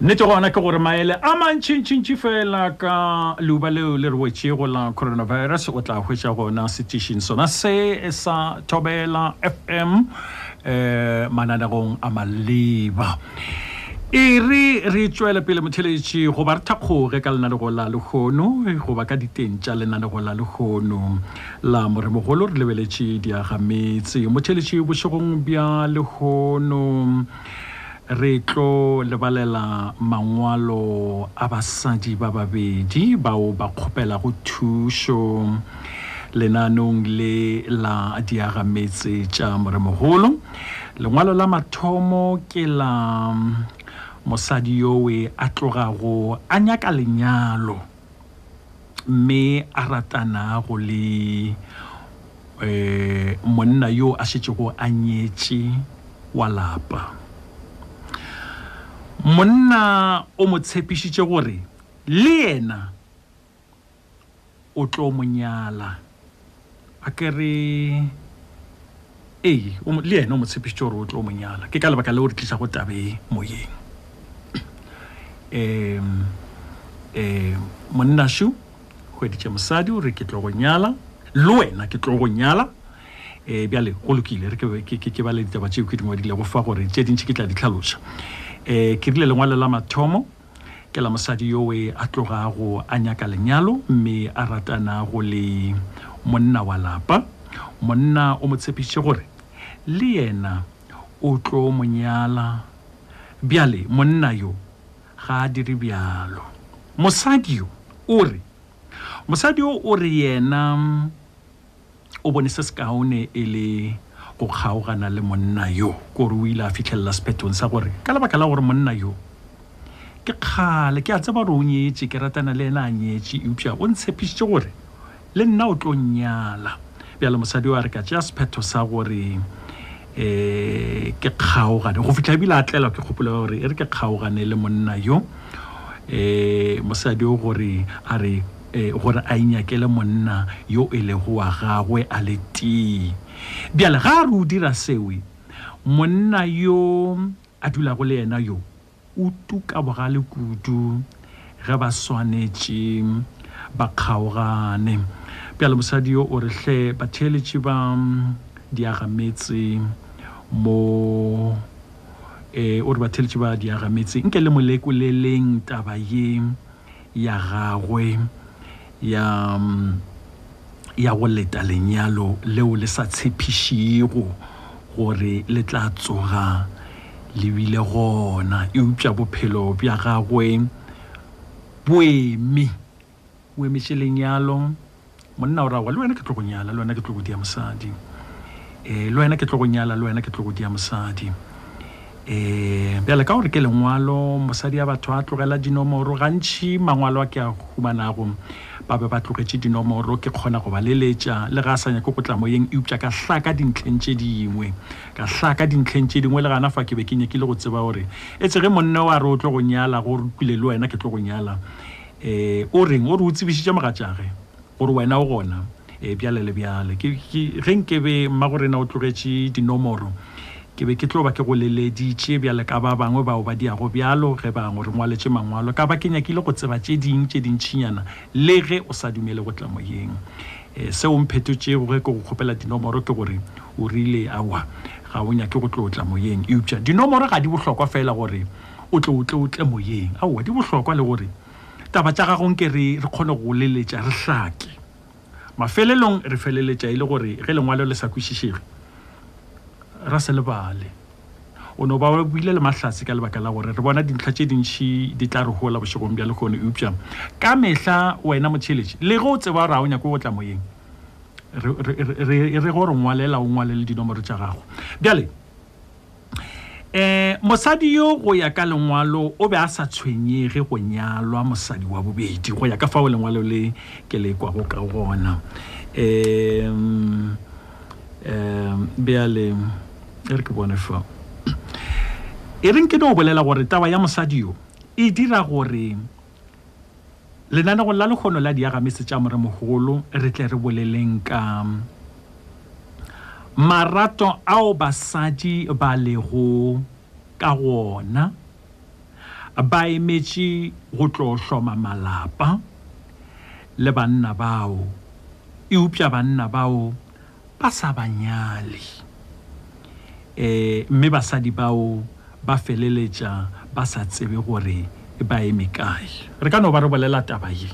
nnete gona ke gore maele a mantšhintšhintši fela ka leuba leo le re wetšego la coronavirus o tla hwetša gona setišing sona se sa thobela fm um eh, mananegong a maleba e re re tšwele pele motheletši goba re thakgoge ka lenanego la lekgono goba ka diteng tša lenanego la lekgono la moremogolo re lebeletše diagametse motheletši bošegong bja lekgono Re tlo lebalela mangwalo a basadi ba babedi bao ba kgopelago thušo lenaanong le la diagametse tša Moremogolo. Lengwalo la mathomo ke la mosadi yowe a tlogago a nyaka lenyalo. mme a ratanago le um monna yo a šetšego a nyetše wa lapa monna o mo tshepišitše gore le yena o tlo mo nyala a ke re ee le yena o mo tshepišitše gore o tlo mo nyala ke ka lebaka leo re tliša go tabe moyeng um um monnašu go editše mosadi o re ke tlo go nyala le wena ke tlo go nyala um bjale go lokile re ke ba le ditaba tšeo ke dingwadile go fa gore tše dintšhi ke tla di tlhaloša um ke rile lengwalo la mathomo Ke la mosadi yowe a tlogago a nyaka lenyalo mme a ratanago le monna wa lapa. Monna o mo tshepišitše gore le yena o tlo mo nyala. Bjale monna yo ga a dire bjalo. Mosadi yo o re, mosadi yo o re yena, O bone se sekaone e le go kgaogana le monna yo. Kore o ile a fitlhelela sephethong sa gore ka lebaka la gore monna yo ke kgale ke a tseba gore o nyetše ke ratana le ena a nyetše eupša o ntshepišitše gore le nna o tlo nyala bjale mosadi o a re ka tšea sephetho sa gore um ke kgaogane go fitlha ebile a tlelwa ke kgopolo ya gore e re ke kgaogane le monna yo um mosadi o gore a re e, gore a inyakele monna yo e lego wa gagwe a le tee bjale ga a re o dira sewe monna yo a dulago le yena yo o tuka bogale kudu ge ba swanetše ba kgaogane bjale mosadi yo o re hle batheeletše ba diagametse mo um o re batheeletše ba diagametse nke le molekoleleng taba ye ya gagwe ya, ya go leta lenyalo leo le sa tshepišigo gore le tla tsoga le bile gona eupša bophelo bja gagwe bo eme o emetše lenyalo Monna o ra wa, le wena ke tlo go nyala, le wena ke tlo go dia mosadi. E, le wena ke tlo go nyala, le wena ke tlo go dia mosadi. E, bjale ka gore ke lengwalo, mosadi ya batho a tlogela dinomoro, gantši mangwalo a ke a humanago ba be ba tlogetše dinomoro ke kgona go ba leletša le ga a sa nyako go tla moyeng eupša ka hlaka dintlheng tše dingwe ka hlaka dintlheng tše dingwe le gana fa ke be ke nyakile go tseba gore e tsege monne wa re o tlo go nyala gore tlile le wena ke tlo go nyala E, o reng o re o tsebišitše mogatšage gore wena o gona e, bjale le bjale ge nke be mmagorena o tlogetše dinomoro ke be ke tlo ba ke go leleditše bjale ka ba bangwe bao ba diago bjalo ge ba gore ngwaletše mangwalo ka ba ke nyakile go tseba tše ding tše dintšhinyana le ge o sa dumele go tla moyeng e, se o mphetotšego ge ke go kgopela dinomoro ke gore o rile awa ga o nyake go tlo tla moyeng eupša dinomoro ga di bohlokwa fela gore o tle o tle o tle moyeng aowa di bohlokwa le gore taba tša gago nke re re kgone go leletša re hlake mafelelong re feleletša e le gore ge lengwalo le sa kwešišege ra se lebale o no ba buile le mahlatse ka lebaka la gore re bona dintlha tše dintšhi di tla re gola bošegong bja lekgone eupša ka mehla wena motšheletše le ge o tseba gore ga o nyako go tla moyeng re go re ngwalela o ngwalele dinomoro tša gago bjale Eh, mosadi yo go ya ka lengwalo o be a sa tshwenyege go nyalwa mosadi wa bobedi go ya ka fao lengwalo le ke le kwago ka gona um um bjale e re ke bone fa e reng ke no bolela gore taba ya mosadi yo e dira gore Lenanegong la lekgono la diagamese tša Moremogolo re tle re boleleng ka marato ao basadi ba lego ka gona ba emetše go tlo hloma malapa le banna bao eupša banna bao ba sa ba nyale, e, mme basadi bao ba feleletša ba sa tsebe gore ba eme kae. Re ka no ba re bolela taba ye,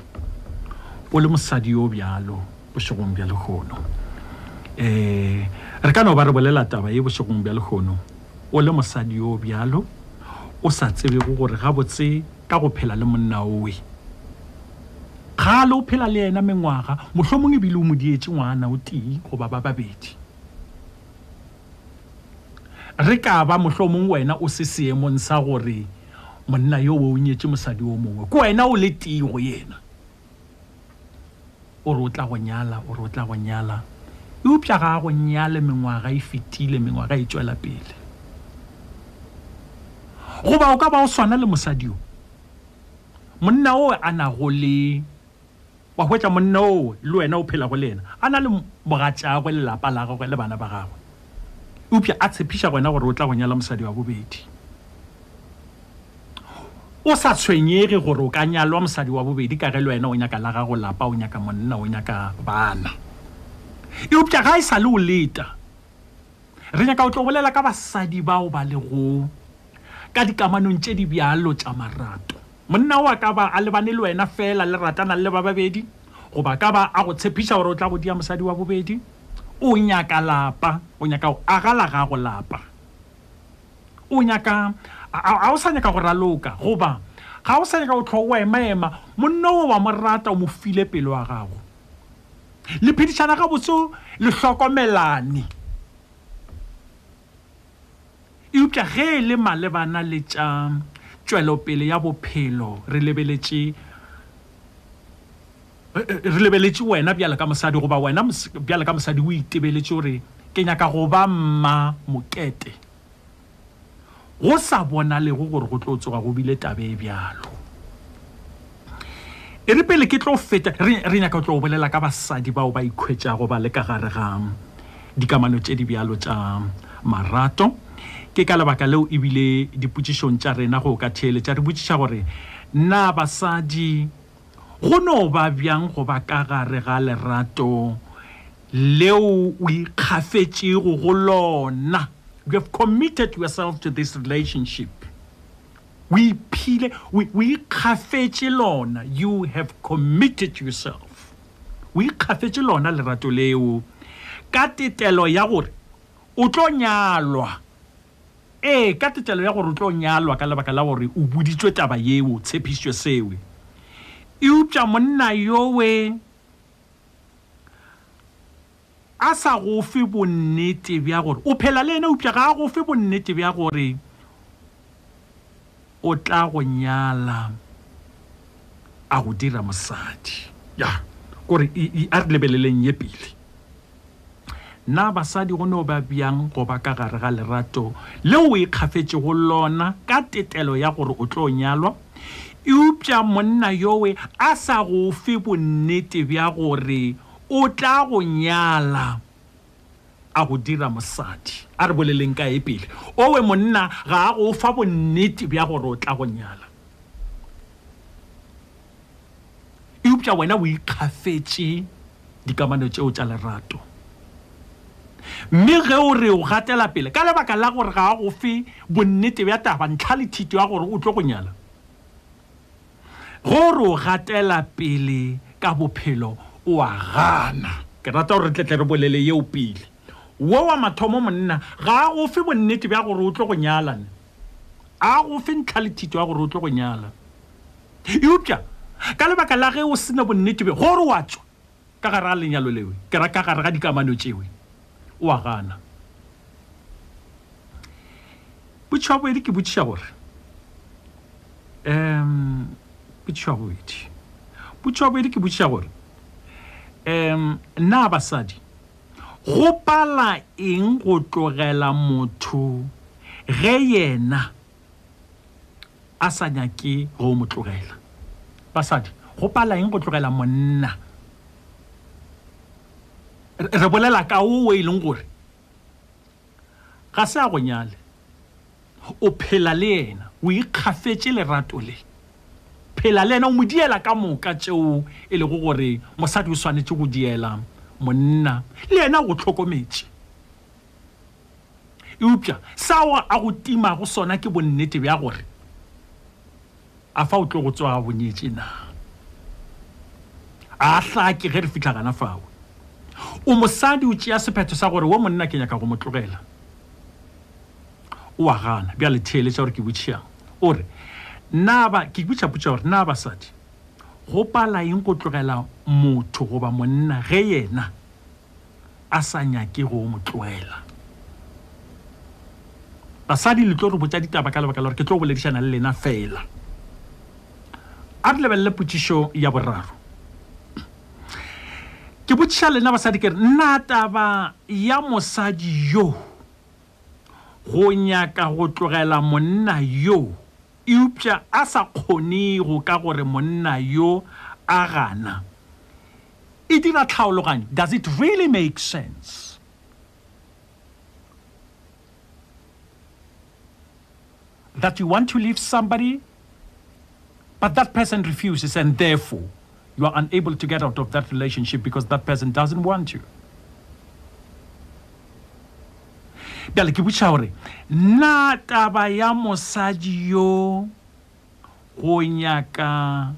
o le mosadi yo bjalo bošegong bja lehono. E, re ka no ba re bolela taba ye bošegong bja lehono, o le mosadi yo bjalo o sa tsebego gore gabotse ka go phela le monna owe Kgale o phela le yena mengwaga, mohlomong e bile o mo dietše ngwana o tee goba ba babedi. Re ka ba mohlomong wena o se seemong sa gore monna yo o nyetše mosadi o mongwe, ke wena o le tee go yena. O re o tla go nyala, o re o tla go nyala, eupša ga a go nyale, mengwaga e fetile, mengwaga e tšwela pele. Goba o ka ba o swana le mosadi yo. monna o a nago le wa hwetša monna o le wena o phelago le yena a na le mogatšagwe le lapa la gagwe le bana ba gagwe eupša a tshepiša gona gore o tla go nyala mosadi wa bobedi o sa tshwenyege gore o ka nyalwa mosadi wa bobedi ka ge le wena o nyaka la gago lapa o nyaka monna o nyaka bana eupša ga e sa le o leta re nyaka o tlo bolela ka basadi bao ba lego ka dikamanong tše di bjalo tša marato monna o a ka ba a lebane le wena fela le ratana le ba babedi goba ka ba a go tshepiša gore o tla go dia mosadi wa bobedi o nyaka lapa o nyaka go aga la gago lapa o nyaka a o sa nyaka go raloka goba ga o sa nyaka go tlhogo wa ema-ema monno o wa mo rata o mo file pelo ya gago le phedišana ga botse le hlokomelane eupša ge e le malebana le tša tšwelopele ya bophelo re lebeletše eh, eh, re lebeletše wena bjale ka mosadi goba wena bjale ka mosadi o itebeletše gore ke nyaka go ba mma mokete go sa bonalego gore go tlo tsoga go bile taba e bjalo e re pele ke tlo feta re nyaka go tlo bolela ka basadi bao ba ikhwetšago ba le ka gare ga dikamano tše di bjalo tša marato ke ka lebaka leo ebile dipotšišong tša rena go ka theeletša re botšiša gore na basadi Go no ba bjang go ba ka gare ga lerato leo o ikgafetšego go lona? You have committed yourself to this relationship. O iphile, o ikgafetše lona. You have committed yourself. O ikgafetše lona lerato leo ka tetelo ya gore o tlo nyalwa. Ee, ka tetelo ya gore o tlo nyalwa ka lebaka la gore o boditšwe taba yeo, tshepišitšwe sewe. Eupša monna yowe a sa go fe bonnete bja gore o phela le yena, eupša ga a go fe bonnete bja gore O tla go nyala, a go dira mosadi. Ya, kore i, i, a re lebeleleng ye pele. Na basadi go no ba bjang go ba ka gare ga lerato leo o ikgafetšego lona ka tetelo ya gore o tlo nyalwa, eupša monna yowe a sa go fe bonnete bja gore o tla go nyala? a go dira mosadi a re boleleng ka e pele owe monna ga a go fa bonnete bja gore o tla go nyala eupša wena o ikgafetše dikamano tšeo tša lerato mme ge o re o gatela pele ka lebaka la gore ga a go fe bonnete bja taba ntlha le thito ya gore o tlo go nyala Go re o gatela pele ka bophelo o a gana. Ke rata gore re tletle re bolele yeo pele. Wo wa mathomo monna ga a go fe bonnete bja gore o tlo go nyala ne. A go fe ntlhalethito ya gore o tlo go nyala. Eupša ka lebaka la ge o se na bonnete bjo gore o a tšwa, Ka gare ga lenyalo lewe, ke ra ka gare ga dikamano tšewe, o a gana. Potšišo ya bobedi ke botšiša gore, um, potšišo ya bobedi, potšišo ya bobedi ke botšiša gore, um, na basadi go pala eng go tlogela motho ge yena a sa nyake go mo tlogela. Basadi, go pala eng go tlogela monna? Re bolela ka o e leng gore ga se a go nyale o phela le yena o ikgafetše lerato le phela le yena o mo diela ka moka tšeo e lego gore mosadi o swanetše go diela monna le yena go tlhokometše Eupša sao a go timago sona ke bonnete bja gore a fa o tlo go tswa bonyetše na a hlake ge re fihla gana fao o mosadi o tšea sephetho sa gore wo monna ke nyaka go mo tlogela o a gana bjale theeletša gore ke botšheang o re na ba ke botša potša gore na basadi go pala eng go tlogela motho goba monna ge yena a sa nyake go mo tloela basadi le tlo re botša ditaba ka lebaka la gore ke tlo boledišana le lena fela a re lebelele potsišo ya boraro ke botšiša lena basadi ke re nna taba ya mosadi yo go nyaka go tlogela monna yo eupša a sa kgonego ka gore monna yo a gana e dira tlhaologanyo does it really make sense that you want to leave somebody but that person refuses and therefore you are unable to get out of that relationship because that person doesn't want you bjale ke botšha gore nna taba ya mosadi yo go nyaka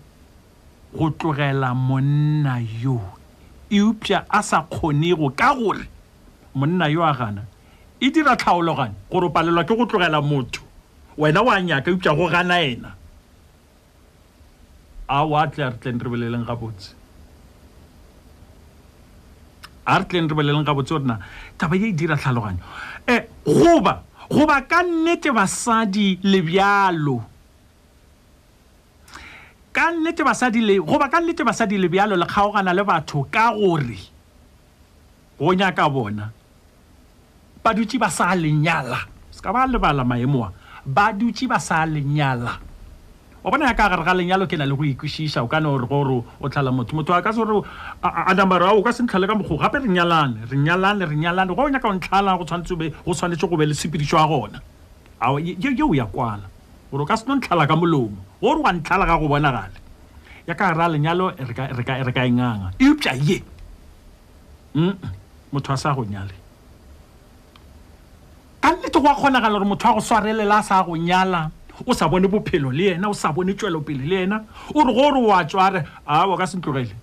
go tlogela monna yo eupša a sa kgonego ka gore monna yo a gana, e dira tlhaologanyo gore o palelwa ke go tlogela motho wena wa nyaka eupša go gana yena. Aowa, a tle re tleng re boleleng gabotse. A re tleng re boleleng gabotse gore na taba ye e dira tlhaloganyo. Eh, goba, goba ka nnete basadi le bjalo. Ka nnete basadi le, goba ka nnete basadi le bjalo le kgaogana le batho ka gore go nyaka bona. Ba dutše ba sa lenyala. Se ka ba lebala maemo a. Ba dutše ba sa lenyala. O bona ya ka gare ga lenyalo ke na le go ikwišiša o ka no re gore o tlhala motho motho a ka se gore a namara o ka se ntlhale ka mokgo gape re nyalane re nyalane re nyalane go o nyaka o ntlhala go tshwanetse go swanetše go be le sepirišo ya gona ao yeo ya kwala gore o ka se no ntlhala ka molomo gore wa ntlhala ga go bonagale ya ka gara lenyalo re ka enganga eupša ye motho a sa go nyale ka nnete go a kgonagala gore motho a go swarelela a sa go nyala o sa bone bophelo le yena o sa bone tšwelopele le yena o re gore wa tsware a wa ka se ntlogele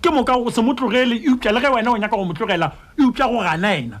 ke moka o se mo tlogele eupša le ge wena o nyaka go mo tlogela eupša go gana ena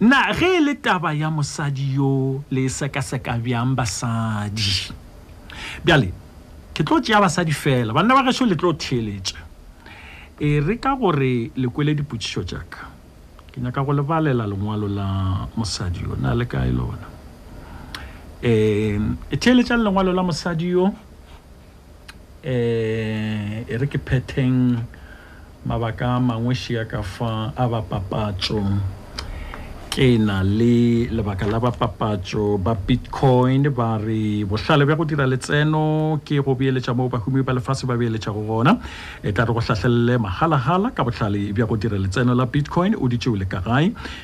Na ge e le taba ya mosadi yo le e sekaseka bjang basadi? Bjale, ke tlo tšea basadi fela. Banna ba gešo le tlo theeletša. E re ka gore le kwele dipotšišo tša ka. Ke nyaka go lebalela lengwalo la mosadi yo. Na le kae lona? Eh, e theeletšang lengwalo la mosadi yo. eh, e re ke phetheng mabaka a mangweši ya ka fa a ba papatso ke na le lebaka la bapapatso ba bitcoin ba re bohlale bja go dira letseno ke go beeletša moo bahumi ba lefase ba beeletša go gona e ka re go hlahlelele magalahala ka bohlale bja go dira letseno la bitcoin o ditšeo le ka gae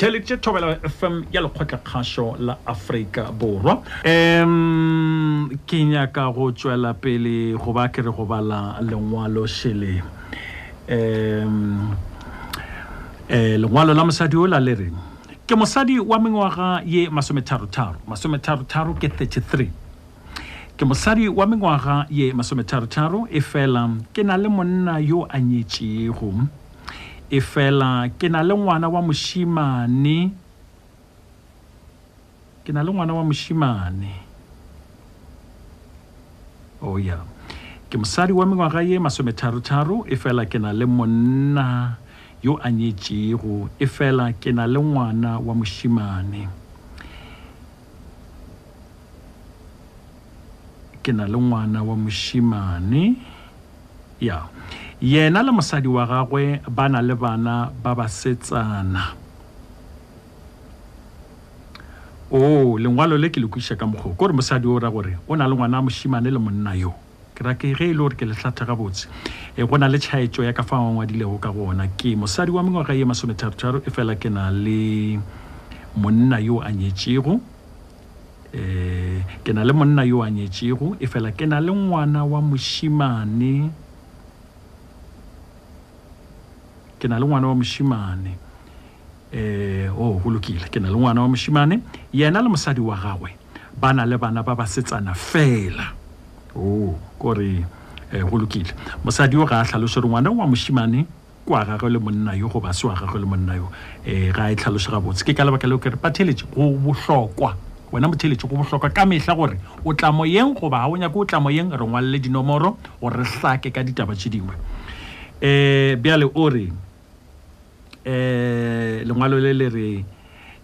theletše thobela fm ya lekgotlakgašo la afrika borwa um ke nyaka go tšwela pele go ba ke re go bala lengwalo šele um eh, lengwalo la mosadi o la le reng ke mosadi wa mengwaga ye masometharotharo masometharotharo ke 33 ke mosadi wa mengwaga ye masometharotharo e fela ke na le monna yo a nyetšego Efela ke na le ngwana wa mošemane. Ke na le ngwana wa mošemane. O oh, ya. Ke mosadi wa mengwaga ye masometharo-tharo efela ke na le monna yo a nyetšego efela ke na le ngwana wa mošemane. ke na le ngwana wa mošimane ya yena le mosadi wa gagwe ba na le bana ba basetsana o oh, lengwalo le ke le kwiša ka mokgoko gore mosadi o ra gore o na le ngwana wa mošimane le monna yo ke ra ke ge e le gore ke lehlatha gabotse e go na le tšhaetšo ya ka fa ngwadilego ka gona ke mosadi wa mengwaga ye masometharotharo e fela ke na le monna yo a nyetšego um ke na le monna yo a nyetšego e fela ke na le ngwana wa mošimane ke na le ngwana wa mošimane ee o oh, go lokile ke na le ngwana wa mošimane yena le mosadi wa gagwe ba na le bana ba basetsana fela o oh, kore um eh, go lokile mosadi yo ga a tlhaloso re ngwana wa mošimane kwa gagwe le monna yo goba se wa gagwe le monna yo um ga e tlhaloso gabotse ke ka lebaka leo ke re batheletše go bohlokwa wena motheletše go bohlokwa ka mehla gore o tla moyeng goba ga o nyako o tla moyeng re ngwalele dinomoro gore re hlake ka ditaba tše dingwe um bjale o re eh lengwalo le le re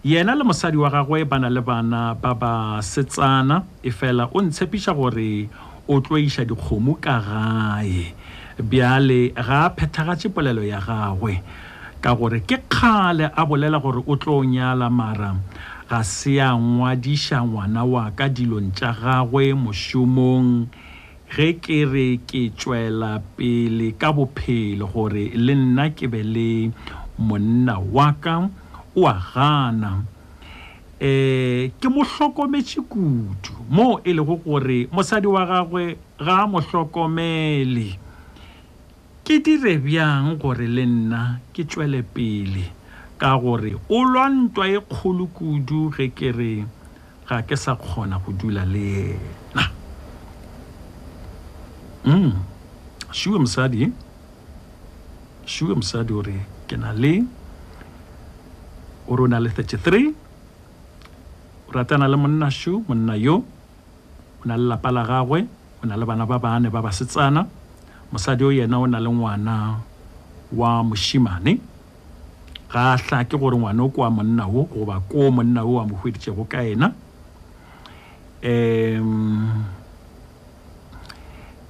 yena le mosadi wa gagwe ba na le bana ba ba setsana efela o ntshepiša gore o tlo iša dikgomo ka gae bjale ga a phethagatše polelo ya gagwe ka gore ke kgale a bolela gore o tlo nyala mara ga se a ngwadiša ngwana wa ka dilong tša gagwe mošomong Ge ke re ke tšwela pele ka bophelo gore le nna ke be le monna wa ka, o a gana. E, ke mo hlokometše kudu moo e lego gore mosadi wa gagwe ga a mo hlokomele. Ke dire bjang gore le nna ke tšwele pele ka gore o lwa ntwa e kgolo kudu ge ke re ga ke sa kgona go dula le yena? Umm, Sure mosadi, Sure mosadi, o re ke na le, o re o na le 33, o ratana le monna Sure, monna yo. O na le lapa la gagwe, o na le bana ba bane ba basetsana, mosadi yo yena o na le ngwana wa mošimane. Ga a hlake gore ngwana o ke wa monna wo goba koo monna wo a mo hweditšego ka ena. Um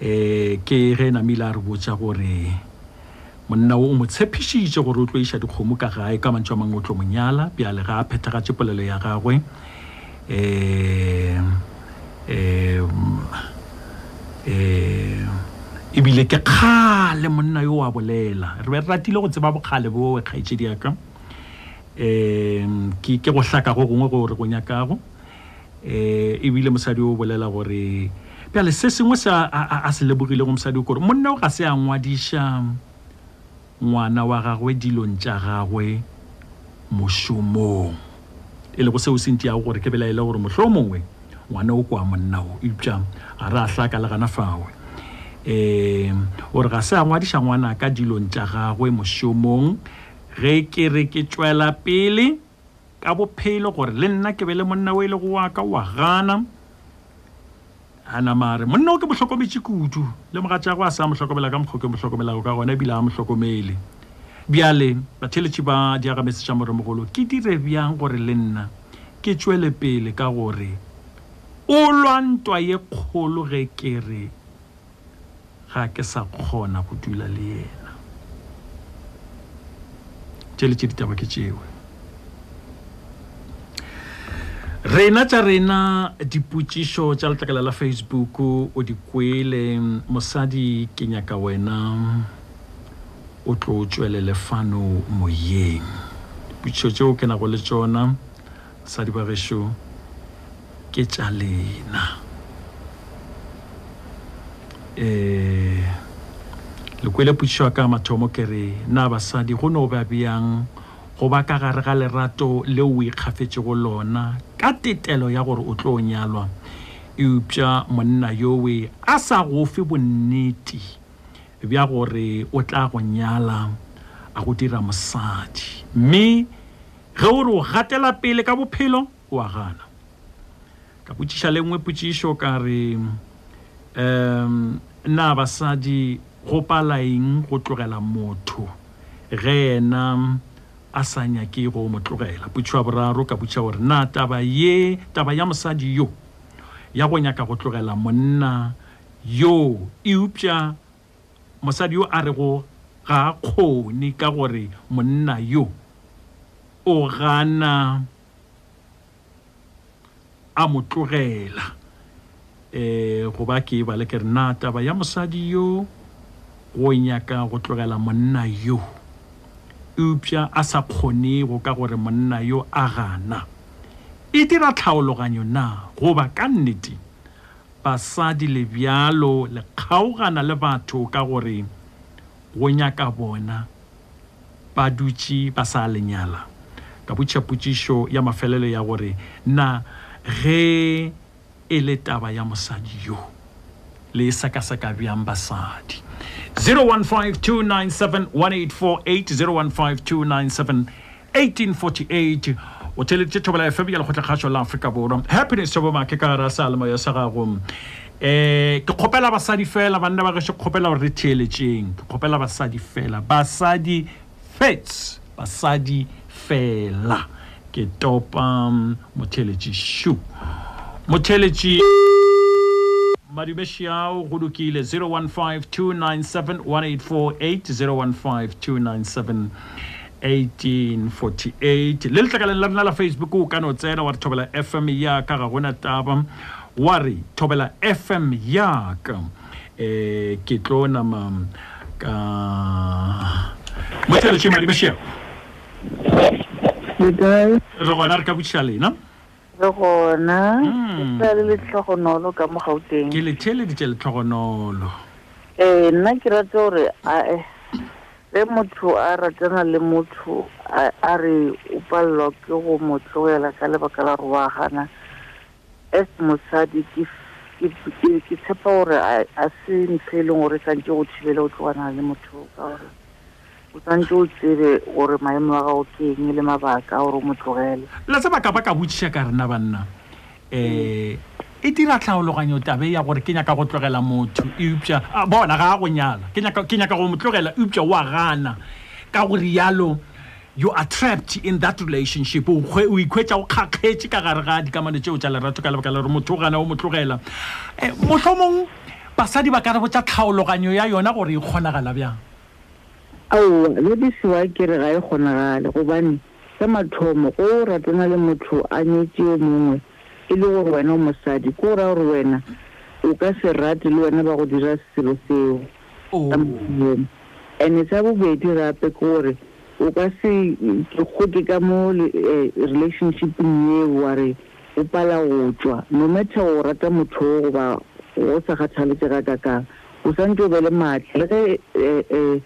um ke ge namile a re botša gore Monna wo o mo tshepišitše gore o tlo iša dikgomo ka gae, ka mantšu a mangwe o tlo mo nyala, bjale ga a phethagatše polelo ya gagwe. Um, um, um, ebile ke kgale monna yo wa bolela re be re ratile go tseba bokgale bo we kgaetšedi yaka um ke go hlaka go gongwe go re go nyakago eh, ebile mosadi o bolela gore bjale se sengwe se a se lebogilego mosadi o kore monna o ga se a ngwadiša ngwana wa gagwe dilong tša gagwe mošomong e lego seo se ntiyago gore ke belaele gore motlho o mongwe ngwana o kwa monna o eupša ga re a hlaka le gana fawe um o re ga se a ngwadiša ngwana ka dilong tša gagwe mošomong ge ke re ke tšwela pele ka bophelo gore le nna ke be le monna o e lego wa ka wa gana a namare monna o ke motlhokometše kudu le mogatšago a se a motlhokomela ka mokgo ke motlhokomelago ka gona ebile a motlhokomele bjale batheletši ba diagametse tša moremogolo ke dire bjang gore le nna ke tšwele pele ka gore o lwa ntwa ye kgolo ge ke re Ga ke sa kgona go dula le yena. Tše le tše ditaba ke tšewe. Rena tša rena dipotšišo tša letlakala la Facebook o di kwele mosadi ke nyaka wena o tlo tšwelele fano moyeng. Dipotšišo tšeo ke nago le tšona. Basadi ba gešo ke tša lena. Eh, le kwele potšišo ya ka mathomo ke re na basadi go no ba bjang go ba ka gare ga lerato leo o ikgafetšego lona ka tetelo ya gore o tlo nyalwa eupša monna yowe a sa gofe bonnete bja gore o tla go nyala a go dira mosadi mme Ge o re o gatela pele ka bophelo, o a gana. Ka botšiša le nngwe potšišo ka re, um, Na basadi go pala eng go tlogela motho ge yena a sa nyake go mo tlogela? Potšišo ya boraro, ka botšiša gore, Na taba ye, taba ya mosadi yo ya go nyaka go tlogela monna yo eupša Mosadi yo a rego ga a kgone ka gore monna yo o gana a mo tlogela. E, go ba ke e bale ke re na taba ya mosadi yo go nyaka go tlogela monna yo eupša a sa kgonego ka gore monna yo a gana e dira tlhaologanyo na goba ka nnete Basadi le bjalo le kgaogana le batho ka gore go nyaka bona ba dutše ba sa le nyala. Ka botša potšišo ya mafelelo ya gore na ge e le taba ya mosadi yo le e sekaseka bjang basadi. 0152971848 015297 1848 o theleditše thobela fm ya lekgotlakgašo la afrika borwa happiness tšabomake ka gara sa lemoya sa gago um ke kgopela basadi fela banna ba gešo kgopela gore re theeletšeng ke kgopela basadi fela basadi fets basadi fela ke topa um, motheletši shu motheletši Madumeshiao Gulukile 0152971848 015297 1848 le letlakaleng la rena la facebook o ka no tsena wa re thobela fm ya ka ga gona taba wa re thobela fm ya ka um ke tlo nama ka motheletše madimešego re gona re ka botšiša lena re gona hmm. ke le letlhogonolo ka mo gauteng ke letheleditše letlhogonolo ee nna ke rate gore ae Ge motho a ratana le motho a, a re o palelwa ke go mo tlogela ka lebaka la roagana as mosadi ke ke tshepa gore a se ntho e leng gore tshwanetse go thibele go tlogana le motho ka gore o tshwanetse o tsebe gore maemo a gago ke eng le mabaka a gore o mo tlogele la tseba ka ba ka botšiša ka rena banna um e dira tlhaologanyo tabe ya gore ke nyaka go tlogela motho eupša ah, bona ga a go nyala ke nyaka go mo tlogela eupša wa gana ka go rialo you are trapped in that relationship o ikhwetsa o kgakgetše ka gare ga dikamano tseo tša lerato ka lebaka la gore motho o gana o mo tlogela um eh, mohlomong basadi ba ka re botsa tlhaologanyo ya yona gore e kgonagala bjang aowa le disewa ke re ga e kgonagale gobane Sa mathomo, ge o ratana le motho a nyetše yo mongwe e le gore wena o mosadi, ke go raya gore wena o ka se rate le wena ba go dira selo seo. Sa mathomo. Ene sa bobedi gape ke gore o ka se kgote ka mo relationshipng yeo wa re o pala go tšwa. No matter o rata motho wo goba go sa kgathaletše ga kakang, o santše o be le matla le ge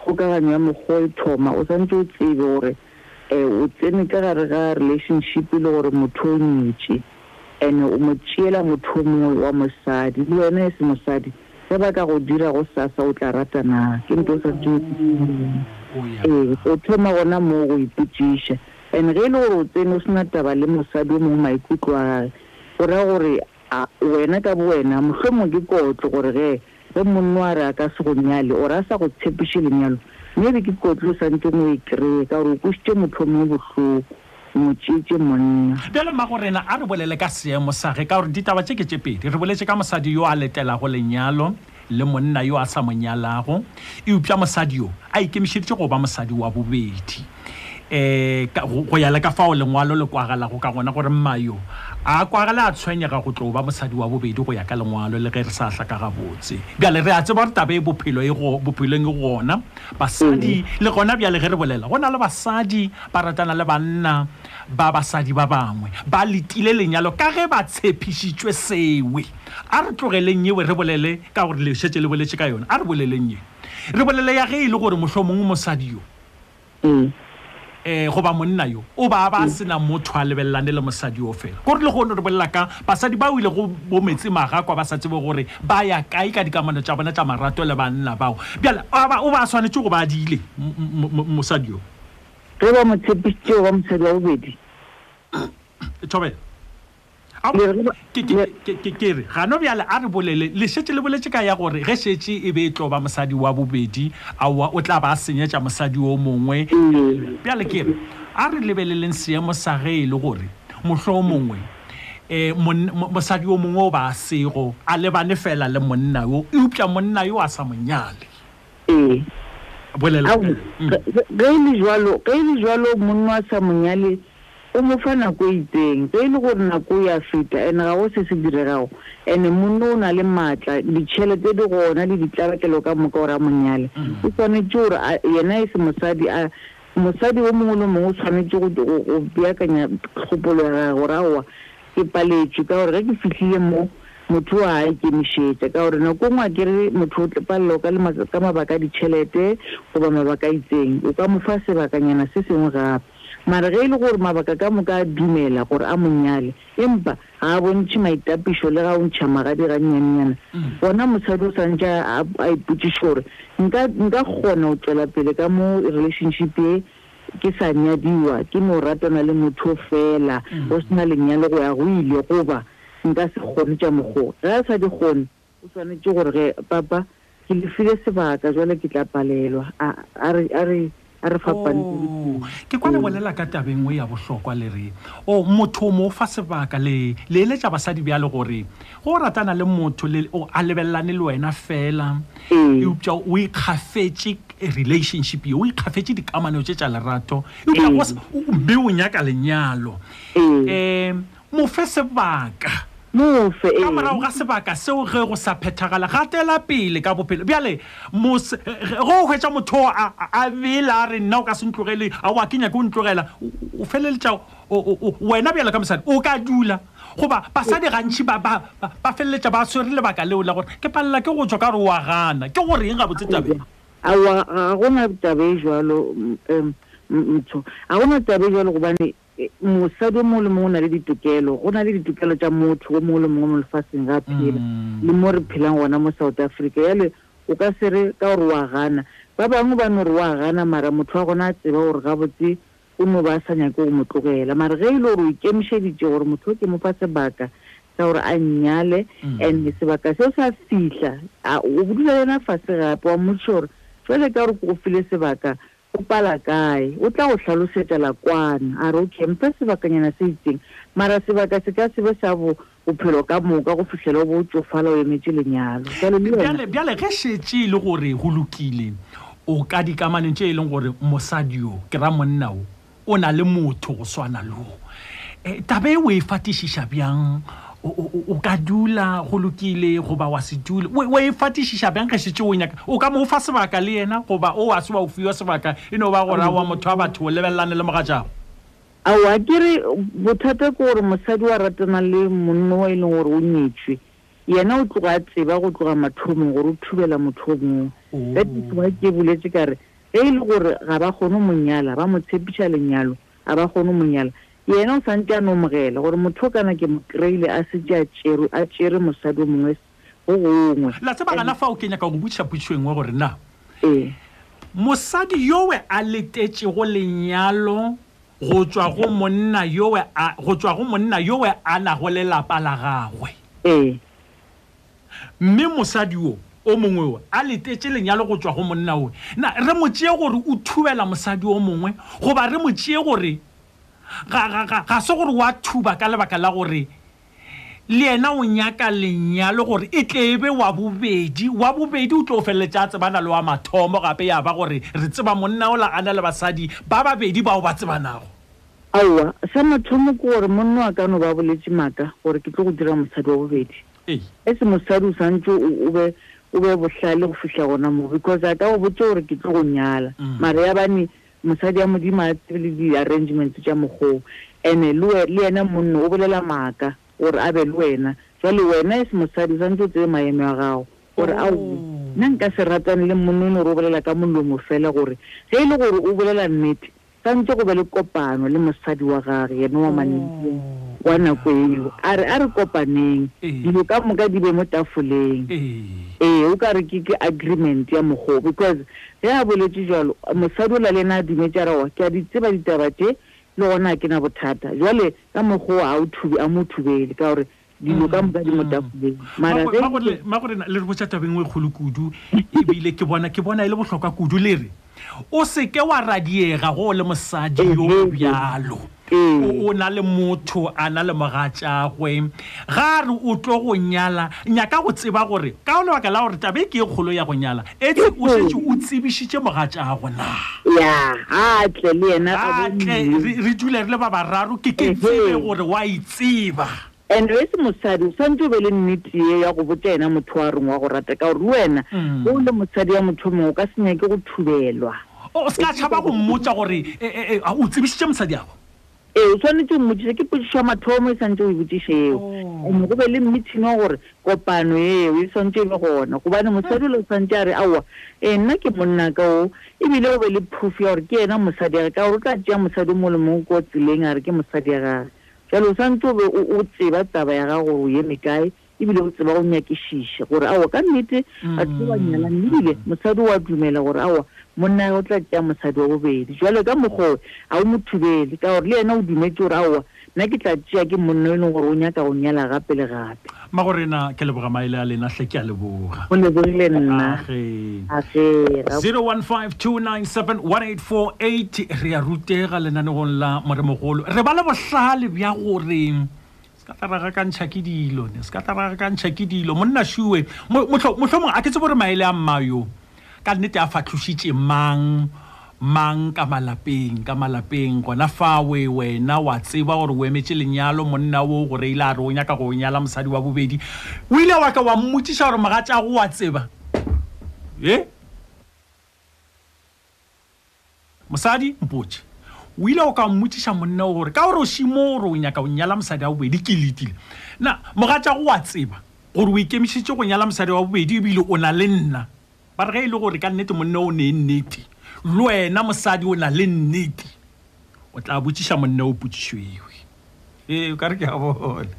Kgokaganyo ya mokgwa e thoma o santse o tsebe gore um o tsene ka gare ga relationship e le gore motho o nyetše ene o mo tšeela motho o mongwe wa mosadi le wena e se mosadi ge ba ka go dira go sasa o tla rata na ke nto o santse o ee o thoma gona moo go ipotšiša and ge e le gore o tsene o sena taba le mosadi o mongwe maikutlo a gage go raya gore A wena ka bowena, mohlomong ke kotlo gore ge, ge monno a re a ka se go nyale, or a sa go tshepiše lenyalo, maybe ke kotlo o sa ntšeng o e kreye, ka gore o kwešitše motho o mongwe bohloko, o mo tšeetše monna. Bjale, Mmagorena, a re bolele ka seemo sa ge, ka gore ditaba tše ke tše pedi. Re boletše ka mosadi yo a letelago lenyalo. le monna yo a sa mo nyalago eupša mosadi yo a ikemišeditše go ba mosadi wa bobedi um go ya le ka fao lengwalo le kwagalago ka gona gore mmayo a kwagale a tshwenyega go tlo ba mosadi wa bobedi go ya ka lengwalo le ge re sa hla ka gabotse bjale re a tseba gore taba e bophelo e bophelong e gona basadi mm. le gona bjale ge re bolela go na le basadi ba ratana le banna ba basadi ba bangwe ba letile lenyalo ka ge ba tshepišitšwe sewe a re tlogeleng yewe re bolele ka gore le šetse le boletše ka yone a re boleleng ye re bolele ya ge e le gore mohlho mongwe mosadi yo um goba monna yo o ba ba sena motho a lebelelane le mosadi yo fela gore le gone re bolela ka basadi ba o ile go bo metsi maga kwa ba sa tsebe gore ba ya kae ka dikamano tša bona tša marato le banna bao bjale o ba swanetše go ba diile mosadi yo ge ba mo tshepišitšeo ba mosadi wa bobedi thobela ke re gano bjale a re bolele le šetše le boletše ka ya gore ge šetše e be e tlo ba mosadi wa bobedi aowa o tla ba a senyetša mosadi o mongwe mm. bjale ke re a re lebeleleng seemo sa ge e le gore mohloo mongwe um mosadi o mongwe o ba a sego a lebane fela le monna yo eupša monna yo a sa monyale Ee. Bolela. Ge e le jwalo, ge e le jwalo monna wa sa monyale o mo fa nako e itseng. Ge e le gore nako ya feta ene ga go se se diregago, ene monna o na le maatla, ditšhelete di gona le ditlabakelo ka moka gore a mo nyale. O swanetše gore yena e se mosadi a mosadi o mongwe le mongwe o swanetše go beakanya kgopolo ya gagwe gore aowa Ke paletšwe ka gore ge ke fihlile mo, motho wa a ikemišetša ka gore nako ngwe a kere motho o tlepalelwa ka, le ka mabaka a ditšhelete goba mabaka a itseng, o ka mo fa sebakanyana se sengwe gape. Mara ge e le gore mabaka ka moka a dumela gore a mo nyale, empa ga a bontšhe maitapišo le ga o ntšha magadi gannyanenyana, mm. gona mosadi o santše a ipotšiša gore nka kgona go tswela pele ka mo relationship ye ke sa nyadiwa ke no ratana le motho fela go sena lenyalo go ya go ile goba nka se kgone tša mokgo ge a sa di kgone o swanetše gore ge papa ke le file sebaka jwale ke tla palelwa a a re a re a re fapane ke le Oh, tee. ke kwa le bolela ka taba engwe ya bohlokwa le re o motho o mo fa sebaka le le eletša basadi bjale gore go ratana le motho le o a lebelelane le wena fela mm. eupša o ikgafetše relationship yo o ikgafetše dikamaneo tše tša lerato eupša mm. be o nyaka lenyalo um eh, mofe sebaka mofe ka morago ga sebaka seo ge go sa phethagala gatela pele ka bophelo bjale ge o hwetsa motho a bela a re nna o ka se ntlogele a o a ke nyake o ntlogela o feleletša wena bjale ka mosadi o ka dula goba basadi gantšhi ba feleletša ba swere lebaka leo la gore ke palela ke go tswa ka gore wa gana ke gore eng gabotse tabeng awa ga gona taba e jalo mtsho ga gona taba e jalo gobane e, mosadi o mongwe le mongwe o na le ditokelo go na le ditokelo tša motho o mongwe le mongwe mo lefatsheng ga phela mm. le mo re phelang gona mo south africa yale o ka se re ka gore wa gana ba bangwe ba no re wa gana mara motho wa gona a tseba gore gabotse O no ba a sa nyake go mo tlogela. Mara ge e le gore o ikemišeditše gore motho o ke mo fa sebaka sa gore a nnyale, and sebaka seo sa fihla, a o bo dula le yena fase gape wa mmotšiša gore jwale ka gore ke go file sebaka, o pala kae. O tla go hlalosetša la kwana, a re, Okay, mphe sebakanyana se itseng. Mara sebaka se ka se be sa bo bophelo ka moka go fihlelo bo tsofala o emetše lenyalo bjale ge šetše e le gore go lokile o ka dikamaneng tše e leng gore mosadi yo ke ra monna o o na le motho go swana le o eh, tabe o e fatišiša bjang o ka dula go lokile goba wa se dule o e fatišiša bjang ge šetše o nyaka o ka mo fa sebaka le yena goba o a se wa o fiwa sebaka e no ba gore wa motho wa batho o lebelelane le mogatšago Aowa, ke re bothata ke gore mosadi wa ratana le monno wa e leng gore o nyetšwe, yena o tloga a tseba go tloga mathomong gore o thubela motho o mongwe. Oh. That is why ke boletse ka re ge e le gore ga ba kgone mo nyala, ba mo tshepiša lenyalo, a ba kgone mo nyala. Yena o santse a nomogela gore motho o kana ke mo kry-ile a setse a tšere mosadi o mongwe go gongwe la tseba gana fa o ke nyaka go butšha putšo engwe gore na ee mosadi yowe a letetšego lenyalo go tšwa go monna yowe a go tšwa go monna yowe a nago le lapa la gagwe ee mme mosadi wo o mongwe o a letetše lenyalo go tšwa go monna o na re mo tšee gore o thubela mosadi o mongwe goba re mo tšee gore ga se gore wa thuba ka lebaka la gore Le yena o nyaka lenyalo gore e tle e be wa bobedi. Wa bobedi o tlo feleletša a tsebana le wa mathomo gape ya ba gore re tseba monna o lagana le basadi ba babedi bao ba tsebanago. Aowa, sa mathomo ke gore monna a ka no ba boletše maaka gore ke tlo go dira mosadi wa bobedi. As mosadi o santše o be o be bohlale go fihla gona mo because a ka go botša gore ke tlo go nyala mara ya bane Mosadi a Modimo a tsebe le di-arrangements tša mokgoo, ene le we, le yena monno o bolela maaka gore a be le wena. Jwale wena as mosadi o santse o tsebe maemo a gago gore a o. Nna nka se ratane le monno eno gore o bolela ka molomo fela gore ge e le gore o bolela nnete santse go be le kopano le mosadi wa gage yena wa manenteng wa nako eo a re a re kopaneng dilo ka moka di be mo tafoleng. Ee, o ka re ke ke agreement ya mokgoo because Ge a boletše bjalo, mosadi ola le yena a dumetše, a re, Owa, ke a di tseba ditaba tše, le gona ga ke na bothata. Bjale, ka mokgwa wo, a o thube, a mo thubele, ka gore dilo ka moka di mo tafoleng. Mara ge. Magole, Magole, le re botša tabeng e kgolo kudu, e bile ke bona, ke bona e le bohlokwa kudu. Le re, O se ke wa radiega ge o le mosadi yo bjalo. o na le motho a na le mogatšagwe ga a re o tlo go nyala nyaka go tseba gore ka go lebaka la gore tabe ke e kgolo ya go nyala etse o šetse o tsebišitše mogatšago na atle re dule re le ba bararo ke ke tsebe gore wa itseba And ge se mosadi o santse o be le nnete ye ya go botša yena motho wa reng wa go rata ka gore le wena mm. ge o le mosadi wa motho mongwe o ka se nyake go thubelwa o se ka tšhaba go mmotsa gore e, e, e, o tsebišitše mosadi yago ee o tshwanetse o mmotsiša ke potsišo ya mathomo e santse o e botsiše eo oh. ome go be le meeting wa gore kopano eo e tshwanetse e le gona gobane mosadi le o tshwanetse a re aowa ee nna ke monna ka o ebile o be le proof ya gore ke ena mosadi ya gage ka gore o tla tšea mosadi o mo le mongwe ko tseleng a re ke mosadi ya gage Bjale o sa ntše o be o, o tseba taba ya gago gore o eme kae, e bile o tseba go nyakišiša gore aowa ka nnete a tlo wa nyala. Mme ebile mosadi o a dumela gore aowa monna ya o tla tšea mosadi wa bobedi. Bjale ka mokgowe ga o mo thubele ka gore le yena o dumetše gore aowa nna ke tla tšea ke monna e leng gore o nyaka go nyala gape le gape. Magorena, ke leboga maele a lena hle ke a leboga. O lebogile nna. Age. Age. 0152971848 re ya rutega lenanegong la moremogolo. Re ba le bohlale bja gore se ka tla ga kantšha ke dilo ne se ka tla ga kantšha ke dilo monna shuwe mohlomong a ke tse gore maele a mmayo ka nnete a fatlhošitše mang mang ka malapeng ka malapeng gona fa we wena wa tseba gore o emetše lenyalo monna wo gore ile a re o nyaka go nyala mosadi wa bobedi o ile wa ka wa mmotšiša gore mogatšago wa tseba e Mosadi, Mpotše, o ile o ka mmotšiša monna o gore ka gore o šimo gore o nyaka o nyala mosadi wa bobedi? Ke letile. Na mogatšago o a tseba gore o ikemišetše go nyala mosadi wa bobedi ebile o na le nna? Ba re ge e le gore ka nnete monna o ne nnete, le wena mosadi o na le nnete. o tla botšiša monne o potšišo ewe ee o ka re ke a bone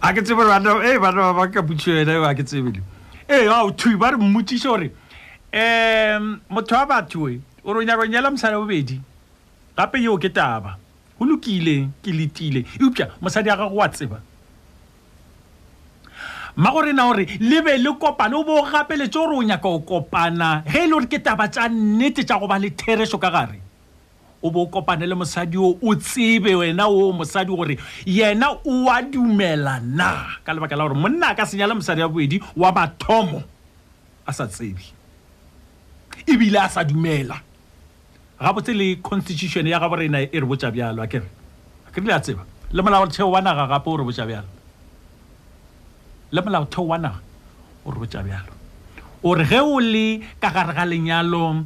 a ke tsebe bana ee bana ba ba ka potšišo yena eo a ke tsebele ee a o thwi ba re mmotšiše gore um motho wa batho e o re o nyaka o nyela mosadi bobedi gape yeo ke taba go lokile ke letile eupša mosadi a gago wa tseba mma gore na gore le be le kopane o bo gapeletse gore o nyaka o kopana ge e le gore ke taba tša nnete tša go ba le therešo ka gare o bo o kopane le mosadi o o tsebe wena o mosadi gore yena o a dumela na ka lebaka la gore monna a ka senyala mosadi ya bobedi wa mathomo a sa tsebe e bile a sa dumela gabotse le constitution ya gabo rena e re botša bjalo a kere a kere le a tseba le molaotheo wa naga gape o re botša bjalo le molaotheo wa naga o re botša bjalo o re ge o le ka gare ga lenyalo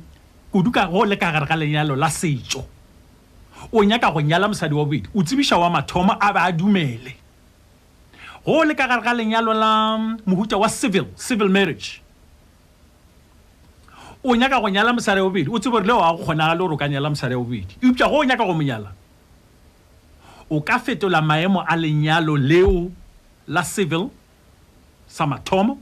kudu ka go le ka gare ga lenyalo la setšo o nyaka go nyala mosadi wa bobedi o tsebiša wa mathomo a be a dumele go le ka gare ga lenyalo la mohuta wa civil civil marriage o nyaka go nyala mosadi ya bobedi o tsebe gore le wa go kgonagale gore o ka nyala mosadi ya bobedi eupša go o nyaka go monyala o ka fetola maemo a lenyalo leo la civil sa mathomo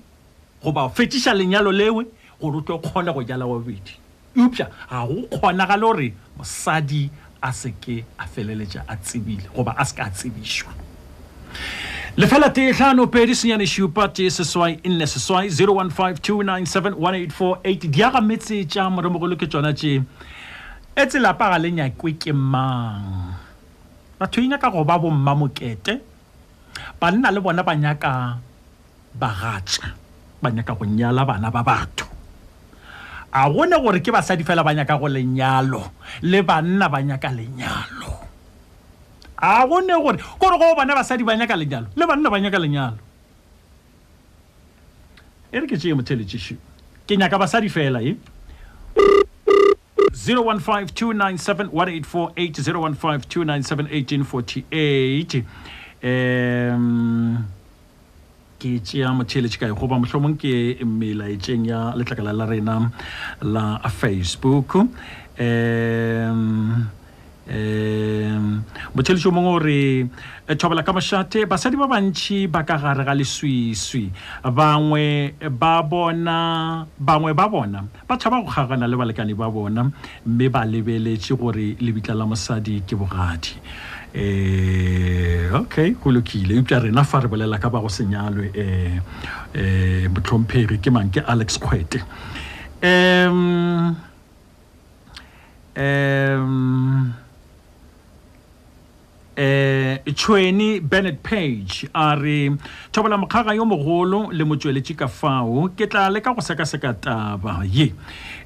goba fetiša lenyalo lewe gore o tlo kgone go jala wa bobedi. Eupša ga go kgonagale gore mosadi a se ke a feleletša a tsebile goba a se ka a tsebišwa. Lefela tee hlano pedi senyane šupa tee seswai nne seswai 0152971848 diaga metse tša moremogolo ke tšona tše etse lapa ga le nyakwe ke mang batho e nyaka go ba bommamokete banna le bona ba nyaka bagatša ba nyaka go nyala bana ba batho a gone gore ke basadi fela ba nyaka go lenyalo le banna ba nyaka lenyalo a gone gore kore go bona basadi ba nyaka lenyalo le banna ba nyaka lenyalo e re ke tseye motheletšiši ke nyaka basadi fela e 0152971848 0152971848 um ke tšea motheeletše kae goba mohlomong ke melaetšeng ya letlakala la rena la facebook um um motheeletše o mongwe o re eh, thobela ka mošate basadi ba bantšhi ba ka gare ga leswiswi bangwe ba bona bangwe ba bona Ba tšhaba go kgaogana le balekani ba bona mme ba lebeletše gore lebitla la mosadi ke bogadi. Eh, okay, go lokile. Eupša rena fa re bolela ka ba go senyalwe eh, eh, motlhomphegi ke mang ke Alex Kgwete. Um, um, eh tšhweni bennet page a re thobola mokgaga yo mogolo le motšweletši ka fao ke tla leka go sekaseka taba ye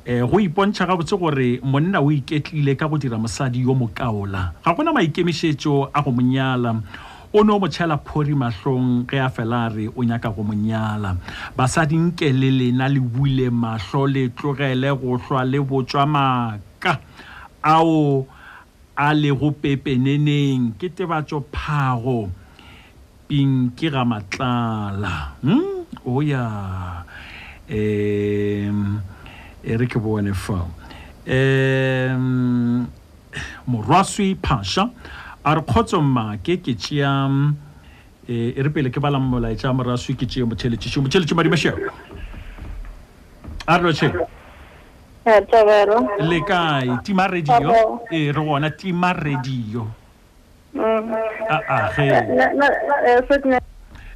eh go ipontšha gabotse gore monna o iketlile ka go dira mosadi yo mokaola ga gona maikemišetšo a go monyala o no mo tšhela phori mahlong ge a fela a re o nyaka go monyala basadi nke le lena le bule mahlo le tlogele go hlwa le botswa maaka ao A lego pepeneneng ke tebatšo phago ping ke ga matlala hm o ya em e re ke bone fa em morwaswi phasha a re kgotso mmake ke tšea e re pele ke bala molaetša a moraswi ke tšee motheletšišo motheletši madimešego a re lošeng Eh, Thabelo. le kae tima radio Thabelo. ee re gona tima radio Mm. a a ge Na- na- eh, Sydney.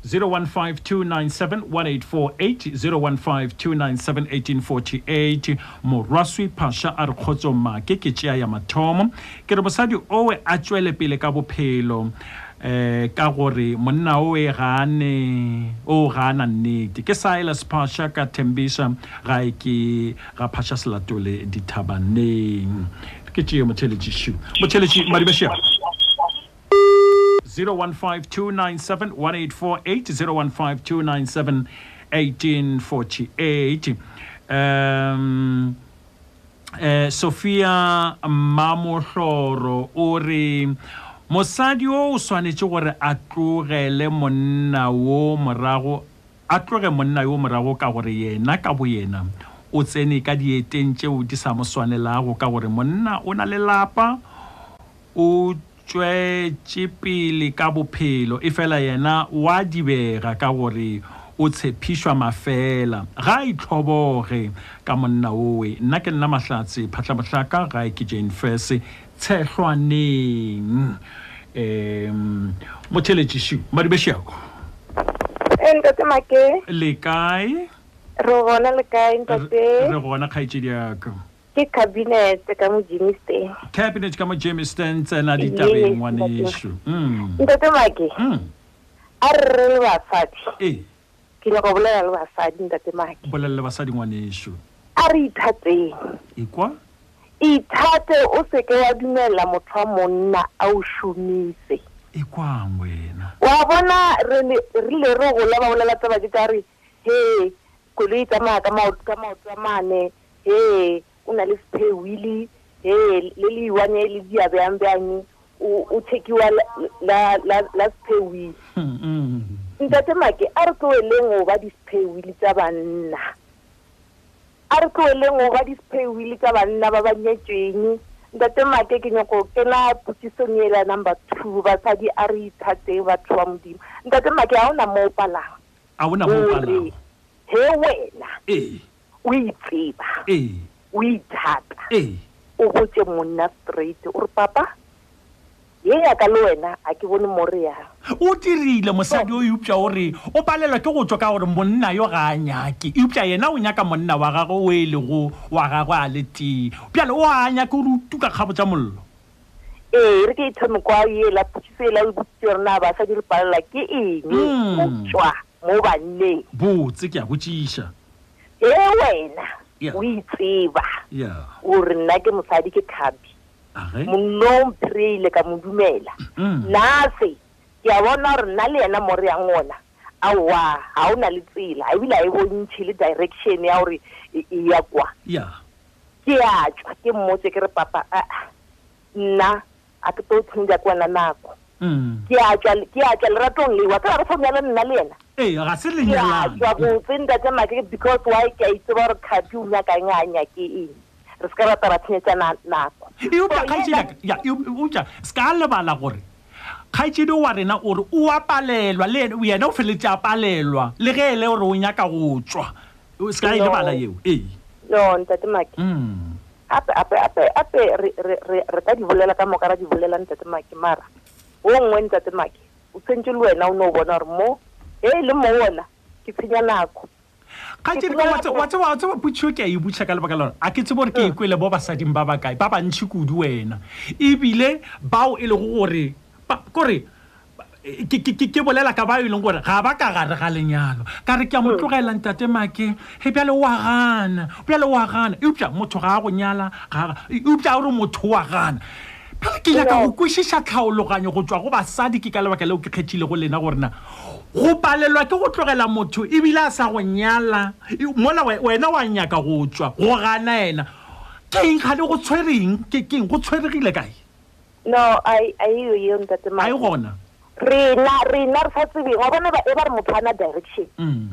0152971848 0152971848 morwaswi phasha a re kgotsong make ke tšea ya mathomo ke re mosadi owe a tšwele pele ka bophelo eh ka gore monna o e gane o gana nnete ke silas phasha ka thembisa ga e ke ga phasha selatole dithabaneng ke tšee motheletši shu motheletši madibešea 015297 1848 um Eh, Sofia Mamohloro o re mosadi o o swanetše gore a tlogele monna wo morago a tloge monna yo morago ka gore yena ka boyena o tsene ka dieteng tšeo di sa mo swanelago ka gore monna o na le lapa o tšwetšepele ka bophelo, efela yena o a dibega ka gore o tshephišwa mafela. Ga a itlhoboge ka monna wowe. Nna ke nna Mahlatse, Phatlamohlaka, gae ke Jane Fese, Tshehlwaneng. Um, motheletši šiu, Madibešeako. E, ntate Make. Le kae? Re gona le kae, ntate? Re gona kgaetšediaka. ke cabinet ka mojemiston cabinet ka mojemiston tsena ditabeng ngwaneso mm. ntate make mm. a re re le basadi eh. ke nyaka go bolela le basadi ntate make bolela le basadi ngwaneso a re ithateng ikwa ithate o seke wa dumela motho wa monna a o šomise ikwang wena wa bona re le re gola ba bolela tsa ba ke tsa re he Koloi e tsamaya ka maoto ka maoto a mane. He o na le spare wheel he le le iwane le dia bjang bjang o o chekiwa la la la, la spare wheel. Mm -hmm. Ntate Make a re tloeleng go ba di spare wheel tsa banna. A re tloeleng go ba di spare wheel tsa banna ba ba nyetsweng. Ntate Make ke nyoko kena putsisong ela number 2 basadi a re ithateng batho ba modimo. Ntate Make ha ona mo palang. A o na mo o palago? He wena. Ee. O itseba. Ee. O ithata. Ee. O botse monna straight o re papa ye ya ka le wena a ke bone mo re yang. O dirile mosadi o eupša o re o palelwa ke go tšwa ka gore monna yo ga a nyake eupša yena o nyaka monna wa gagwe o e lego wa gagwe a le tee bjale o a nyake o re o tuka kgabo tša mollo. Ee, re ke ithome kwa yela potšiso yela o botsitse yore na basadi re palela ke eng go hmm. tswa mo banneng botse ke a botšiša e wena o itseba gore nna ke mosadi ke tlhabi monnong phereile ka mo dumela hmm. nase ke a bona gore nna le yena mo re yang ona aowa ga o na le tsela ebile a e bontšhe le direction ya gore e, e ya kwa ke a tšwa ke mmotse ke re papa nna a ke tlo tshenya ke wena nako mm. ke a tšwa leratong lewa ke ra re fonyale nna le yena ee ga se lenyalana ke a tšwa botse ntate make because why ke a itseba gore kgapi o nyakang a nyake eng re se ka ra taba tshenyetsa nako eupša se ka lebala gore Kgaetšedi wa rena o re o a palelwa, le yena o feleletše a palelwa, le ge e le gore o nyaka go tšwa. O se ka e lebala yeo. Ee. No, Ntate Maki. Mm. Ape, ape, ape, ape, re, re, re, re ka di bolela ka moka, ra di bolela, Ntate Maki, mara. O nngwe, Ntate Maki, o tshwentše le wena o no bona gore mo, e le mo wona, ke tsenya nako. kgatšedi ba wa tseba wa tseba wa tseba putšio ke a e butšha ka lebaka lona a ke tsebe gore ke e kwele bo basading ba ba kae ba bantšhi kudu wena ebile bao e lego gore ba- kore ke- ke ke- ke bolela ka bao e leng gore ga ba ka gare ga lenyalo ka re ke a mo tlogela ntate make he bjale wa gana bjale wa gana eupša motho ga a go nyala ga a- eupša a o re motho wa gana Pele ke nyaka go kwešiša tlhaologanyo go tšwa go basadi ke ka lebaka leo ke kgethilego lena gore na go palelwa ke go tlogela motho ebile a sa go nyala mola wena wa nyaka go tšwa go gana ena ke eng ga le go tshwereng ke keng go tshweregile kae no ai ai yo yo ntate ma ai gona rena rena re sa tsebeng wa bona ba e ba re motho ana direction mm.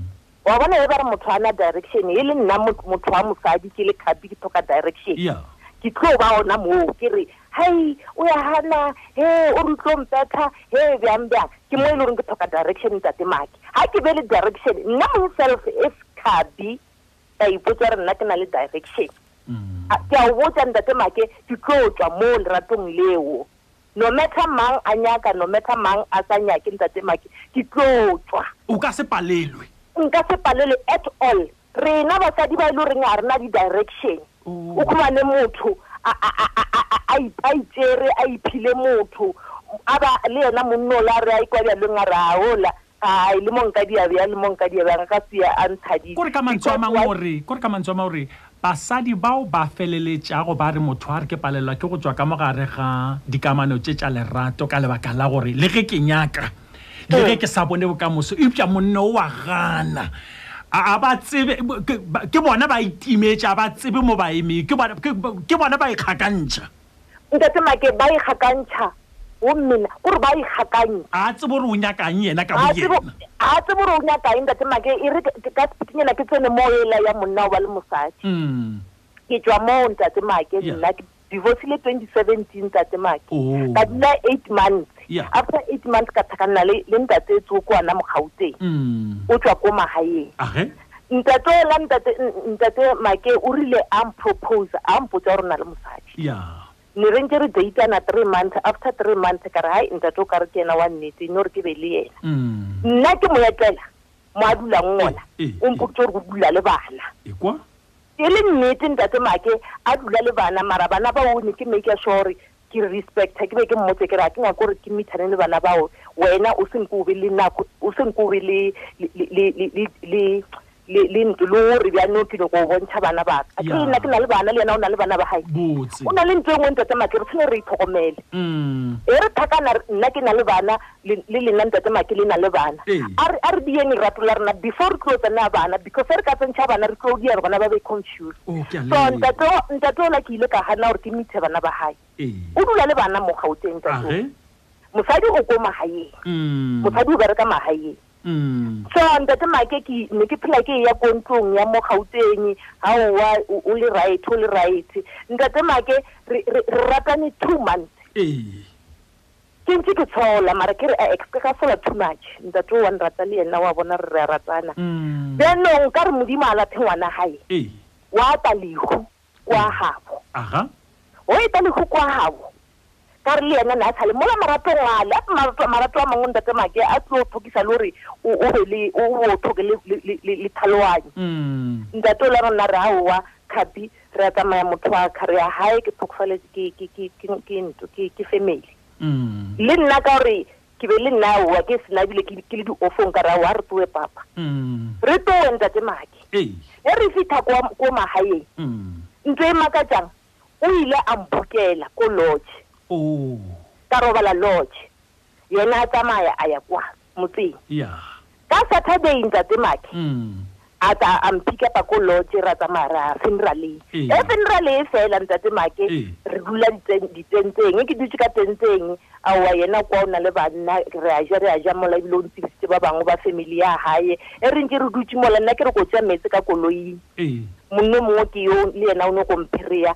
wa bona e ba re motho a na direction e le nna motho wa mosadi ke le khapi ke tlhoka direction yeah. ke tlo ba ona moo ke re hai o ya hana he o re tlo mpetha he bjang bjang ke mo e le goreng ke tlhoka direction ntate make ga ke be le direction nna myself e khabi ka ipotsa re nna ke na le direction mm. ke a o botsa ntate make ke tlo tswa mo leratong leo No matter mang a nyaka, no matter mang a sa nyake, Ntate Maki, ke tlo tšwa. O ka se palelwe. Nka se palelwe at all. Rena basadi ba e le goreng ga re na di-direction. O khumane motho a, a, a, a, a, a, i- a itšere, a iphile motho, a ba le yena monnola a re a ikwa bjalong a re a ola. Ai, le mo nkadia bjang, le mo nkadia bjang, a ka se ye a nthadise. Ko re ka mantswe a Because mangwe why? o re, ko re ka mantswe a mangwe o re, basadi bao ba feleletšago ba re motho a re ke palelwa ke go tšwa ka mo gare ga dikamano tše tša lerato ka lebaka la gore le ge ke nyaka le ge ke sa bone bokamoso eupša monne o wa gana a a ba tsebe ke- ba- ke bona ba itimetša a ba tsebe mo ba emeng ke bona- ke- ke bona ba ikgakantšha Ntate Make, ba ikgakantšha go mmina, kore ba ikgakanye. A tsebe gore o nyaka'ng yena ka boyena? A tsebe gore o nyaka'ng, Ntate Make, e re ka sepitinyana ke tsene mo ela ya monna o ba le mosadi. Mm. Ke tšwa moo, Ntate Make, nna ke divorcile 2017, Ntate Make. Oh. Ka dula eight months. Yeah. After eight months ka tshakana le, le ntate tso kwana mo Gauteng. Mm. O tšwa ko magaeng. Ahe. Ntate la ntate ntate Make o rile a mpropose a mpotsa gore na le mosadi. Yeah. Ne re ntse re dateana three months after three months ka re hai ntate o ka re ke ena wa nnete ne gore ke be le yena. Mm. Nna ke mo etlela mo a dulang ngona eh, eh, o mpotsa gore o dula le bana. Ekwa? E le nnete ntate Make a dula le bana mara bana ba one ke make sure ke respecta ke be ke mmotse ke re a ke nyako gore ke mithane le bana bao wena o senko o be le nako o senko o be le le ntlo le o re bjano ke nyako o bontšha bana baka ke nna ke na le bana le yena o na le bana ba gae o na le ntlo e ngwe ntate matle re tshwane re itlhokomele mm. e re thakana nna ke na le bana le le lena ntate make le na le bana Ee. a re a re biyeng lerato la rena before re tlo tsena bana because e re ka tsentšha bana re tlo dia re bona ba be confused Oh, ke a so leboha. ntate o- ntate ola ke ile ka gana gore ke methe bana ba gae Ee. o dula le bana mo gauteng a ge ntate mosadi o ko magaeng Mm, mosadi o bereka magaeng mm, so ntate make ke ne ke phela ke ya ko ntlong ya mo gauteng ga owa o o le right o le right ntate make re re- re ratane two months ee Ke ntše ke tshola mara ke re eh, eh, ka fola too much ntate wa nrata le yena wa bona re re a ratana mm. bjanong ka re modimo a laphe ngwana gae hey. wa ta lehu kwa hey. gabo Aha. o eta lehu kwa gabo ka re le yena ne a sale mola maratong ale a marato a mangwe ntate make a tlo thokisa le gore o be le o thoke le thaloanye mm. ntate o le rona re aowa khapi re a tsamaya motho wa ka re ya gae ke tlhokofaletše ke ke ke ke ke ntlo ke ke family Mm. le nna ka gore ke be le nna wa ke sena bile ke ke le diofong ka ra wa re tsoe papa Mm. re tsoe ntate maki Ei. ge re fitlha kwa ko magaeng Mm. ntlo e makatsang o ile a mbukela ko lodge Oh. ka robala lodge Yena a tsamaya a ya kwa motseng. Yeah. Ka Saturday Ntate Make Mm. a tla a mphikapa ko lodge ra tsamaya ra funeraleng. Ee. E funeral e fela Ntate Make Ee. re dula diteng- ditentseng. E ke dutse ka tentseng aowa yena kwa o na le banna re a ja re a ja mola ebile o ntsebisitse ba bangwe ba family ya gae. E re ntse re dutse mola nna ke re ko tša meetse ka koloing Ee. monno mongwe ke yo le yena o ne ko mphereya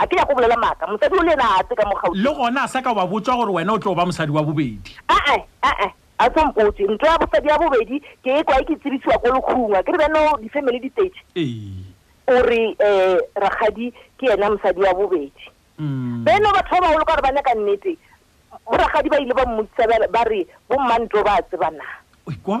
Ga ke ya go bolela maaka, mosadi o le yena a a tseka mo Gauteng. Le gona a sa ka wa botšwa gore wena o tlo ba mosadi wa bobedi. A-a, a-a, a tlo mpotše. Ntwa ya bosadi ya bobedi ke e kwae ke tsebisiwa ko Lekhungwa, ke re bjano di-family di tletše. Ee. O re um rakgadi ke yena mosadi wa bobedi. Bjano batho ba bagolo ka gore ba nyaka nnete, bo rakgadi ba ile ba mmotšiša bjale ba re, Bo Mmantlo ba a tseba na? O ikwa?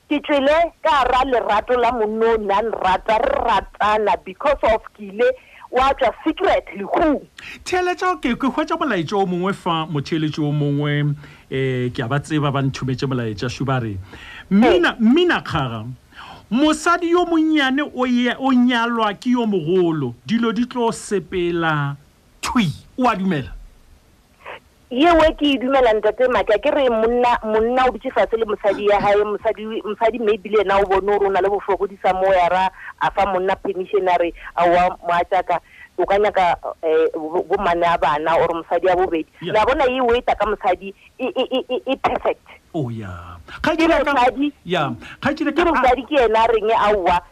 Ke tšwele ka ra lerato la monno o ne a nrata, re ratana because of ke ile wa tšwa secret lehung. Theeletšo, Ke ke hwetša molaetša o mongwe fa, motheeletši o mongwe, um ke a ba tseba ba nthumetše molaetša šo ba re, Mmina, Mmina Kgaga, mosadi yo monnyane o ye o nyalwa ke yo mogolo, dilo di tlo sepela thwi, o a dumela? yewe ke e dumela ntate maka ke re monna monna o bitse fase le mosadi ya gae mosadi mosadi mme ebile ena o bone gore o na le bofogodisa mo ya ra a fa monna permission a re a wa moatšaka o ka nyaka um bomane a bana or mosadi ya bobedi la bona e weta ka mosadi e, e, e, e perfect oh, ke mosadi ke ena a reng aowa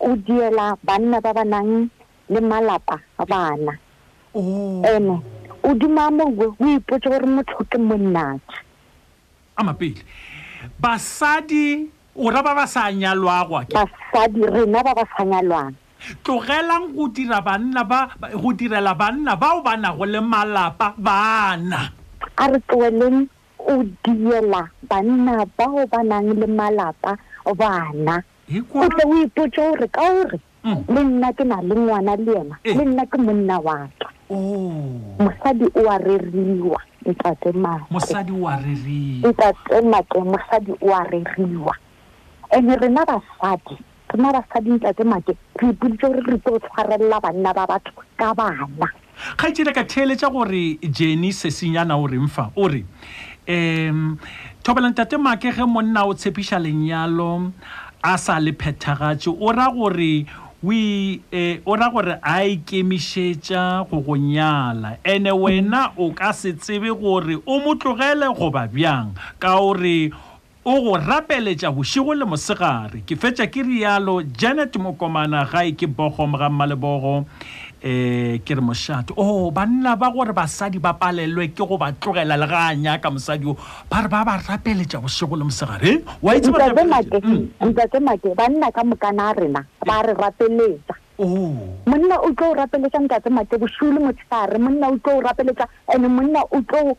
O diela banna ba ba nang le malapa bana. Oh. Ene o duma mowe o ipotse gore motho ke monnatha. A mapele. Basadi o ra ba ba sa nyalwago a ke. Basadi rena ba ba sa nyalwang. Tlogelang go dira banna ba go direla banna bao ba nago le malapa bana. A re tloeleng O diela banna bao ba nang le malapa bana. Ekwa. O tle o ipotše gore ka gore le nna ke na le ngwana le yena, Eh. le nna ke monna wa ka. Oh, Mosadi o a reriwa, ntate Matle. mosadi wa reriwa. Ntate Matle, mosadi o a reriwa. Ene rena basadi rena basadi ntate make re ipoditse gore re tlo tshwarelela banna ba batho ka bana kgaitsedi ka theeletša gore jeny sesinyana o reng fa o re um thobela ntate make ge monna o tshepiša lenyalo a sa le phethagatše o ra gore we eh, o ra gore a ikemišetša go go nyala ene wena o ka se tsebe gore o mo tlogele goba bjang ka o re O go rapeletša bošego le mosegare. Ke fetša ke realo, Janet Mokomana, gae ke Bochum ga Mmalebogo. E, ke re mošate. O, oh, banna ba gore basadi ba palelwe ke go ba tlogela le ga a nyaka mosadi o, ba re ba ba rapeletša bošego le mosegare. Wa itse ba rapeletša? Mm. Ntate Make, banna ka mokana a rena, ba re rapeletša. Oh. monna o tlo o rapeletsa ntate mate bošole motshegare monna o tlo o rapeletsa and monna o tlo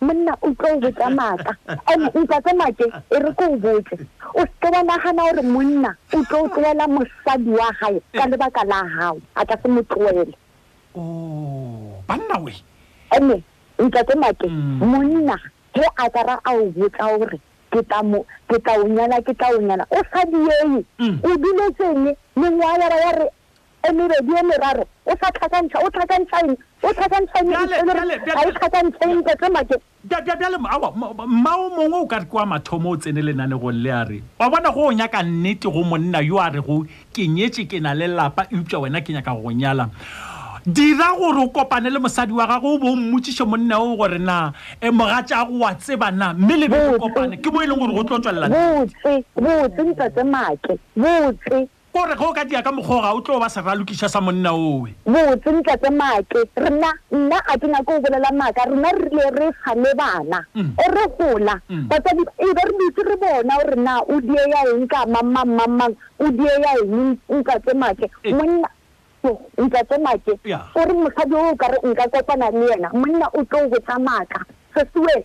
monna o tlo o botsa maaka and ntla tse make e re ko o botse o seke wa nagana gore monna o tlo o tloela mosadi wa gae ka lebaka la gago a ka se mo tloele Oh, banna we ene ntla tse make Mm. monna ge a ka ra a o botsa gore ke tla mo- ke tla o nyala ke tla o nyala o sa diee Mm. o duletseng lengwayara ya re E mebedi e meraro o sa tlhakantšha, o tlhakantšha eng? O tlhakantšha eng? Bjale, Ipolele, bjale, bjale. Ga o tlhakantšhe eng? Tletse make. Bja- bja- bjale mo- awa, mo- mmao mongwe o ka re kwa mathomo o tsene lenanegong le a re wa bona go o nyaka nnete go monna yo a rego ke nyetše ke na le lapa eupša wena ke nyaka go go nyala dira gore o kopane le mosadi wa gago o bo o mmotšiše monna o gore na e mogatšago wa tseba na mme le be le Botse. kopane ke mo e leng gore go tlo tswelela Botse, botse ntate make. Botse. O re ge o ka dia ka mokgwa o ga o tlo ba seralokiša sa monna owe. Botse, Ntate Maake, rena, nna a ke nyake go bolela maaka, rena re rile re sa le bana, ge re gola, batswadi e be re dutše re bona gore na o dieya eng ka mammang, mammang o dieya eng, Ntate Maake. Monna, Ntate Maake, o re mosadi o o ka re nka kopana le yena, monna o tlo go botša maaka, Sesi we.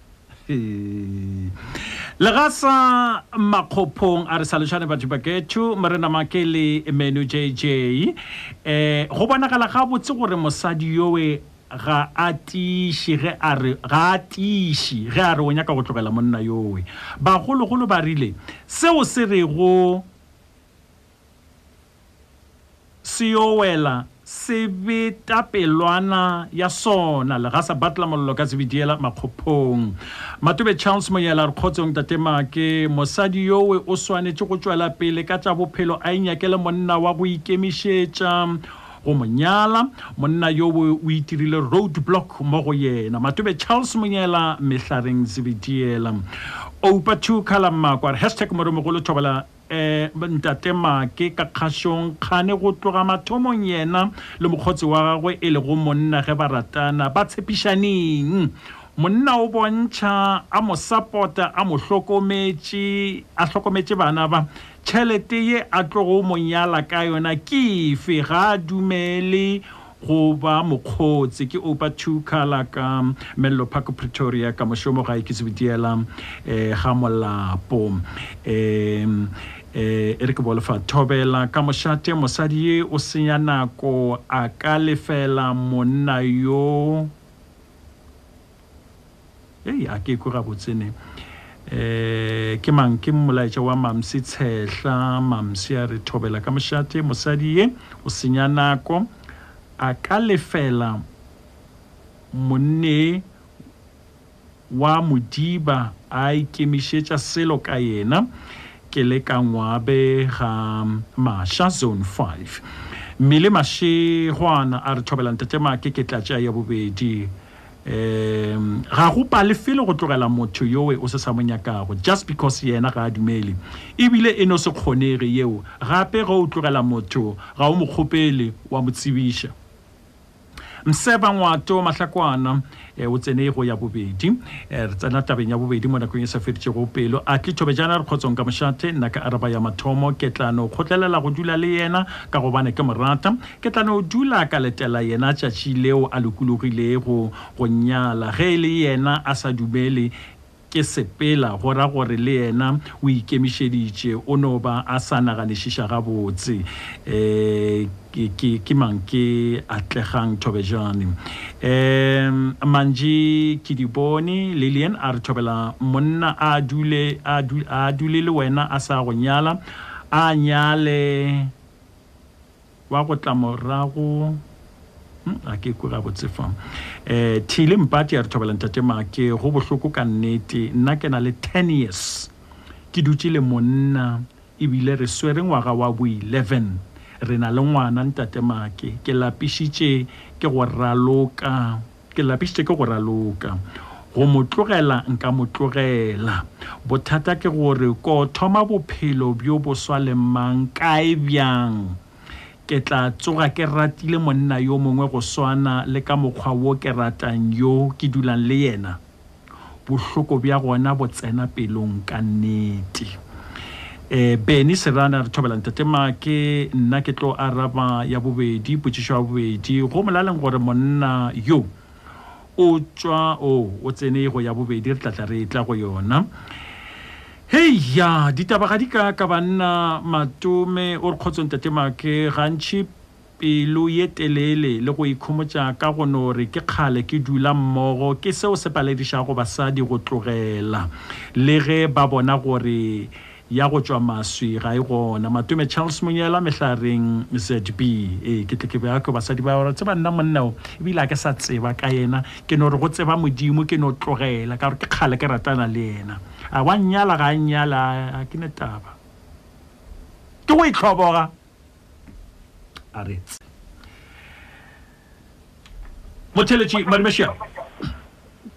legasa makgophong a re salošane batho baketho morena makele menu jj um eh, go bonagala gabotse gore mosadi yowe ga a tiše ge a re ga a tiše ge a re o nyaka go tlogela monna yowe bagologolo ba rile seo se rego se yo wela se beta pelwana ya sona legasa batla mollo ka tsebitiela makgophong matobe charles moyela re kgotsong tatemake mosadi yowe o swanetše go tšwela pele ka tša bophelo a inyakele monna wa go ikemišetša go mo nyala monna yowe o itirile road block mo go yena matobe charles monyela mehlareng zibitiela oupa two khala mmakwa re hashtag moromogolo thobela Ee, Ntate Make, ka kgašong, kgane go tloga mathomong yena le mokgotse wa gagwe e lego monna ge ba ratana, ba tshepišaneng? Monna o bontšha a mo sapota, a mo hlokometše, a hlokometše bana ba. Tšhelete ye a tlogo mo nyala ka yona ke efe? Ga a dumele go ba mokgotse ke opa two color ka mello park pretoria ka mošomo gae ke sebodiela um eh, ga molapo um eh, eh, e re ke bolefa thobela ka mošate mosadi ye o senya nako a ka lefela monna yo Ei, a ke kwe gabotsene. Eh, ke mang ke mmolaetša wa mamsi tshehla mamsi a re thobela ka mošate mosadi ye o senya nako a ka lefela monne wa modiba a ikemišetša selo ka yena ke le ka ngwabe ga masha zone 5 mmele mašegwana a re thobela ntatemake ke tlatša ya bobedi um ga go palefele go tlogela motho yowe o se sa mo nyakago just because yena ga a dumele ebile e no se kgonege yeo gape ge o tlogela motho ga o mokgopele wa mo tsebiša mseba ngwato mahlakwana e o tsene e go ya bobedi e re tsena tabeng ya bobedi mo nakong e sa feditšego pelo a tli thobejana re kgotsong ka mošate nna ka araba ya mathomo ke tlano kgotlelela go dula le yena ka gobane ke morata Ke tla no dula ka letela yena tšatši leo a lokologilego go nnyala. Ge e le yena a sa dumele ke sepela, go ra gore le yena o ikemišeditše, o no ba a sa naganišiša gabotse. Um, ke, ke mang ke Atlegang Thobejane? Um, mantši ke di bone. Lillian a re, Thobela, monna a dule, a dule, a dule le wena a sa go nyala, a nyale. wa go tla morago hmm, ga ke kwe gabotse fa um thile mpati a re thobela ntate make go bohloko ka nnete nna ke na le ten years ke dutse le monna ebile re swere ngwaga wa bo eleven re na le ngwana ntate make ke lapišitše ke go raloka Ke lapišitše ke go raloka go mo tlogela nka mo tlogela. Bothata ke gore ko thoma bophelo bjo bo swa le mang kae bjang. Ke tla tsoga ke ratile monna yo mongwe go swana le ka mokgwa wo ke ratang yo ke dulang le yena. Bohloko bja gona bo tsena pelong ka nnete. Eh, Benny Serana re thobela ntate Make nna ke tlo araba ya bobedi potšišo ya bobedi go molaleng gore monna yo o tswa o o tsene go ya bobedi re tlatla re tla go yona heya ditaba ga di ka ka banna matome o re kgotsong tate Make gantši pelo ye telele le go ikhomotša ka go no re ke kgale ke dula mmogo ke seo se paledišago basadi go tlogela le ge ba bona gore ya go tšwa maswi ga e gona matome charles monyela mehlareng zb ee ke tle ke bea ke basadi ba gore tseba nna monnao ebile a ke sa tseba ka yena ke no re go tseba modimo ke no tlogela ka gore ke kgale ke ratana le yena a wa nnyala ga a nnyala a ke ne taba ke go itlhoboga a re tse motheletši madimešeo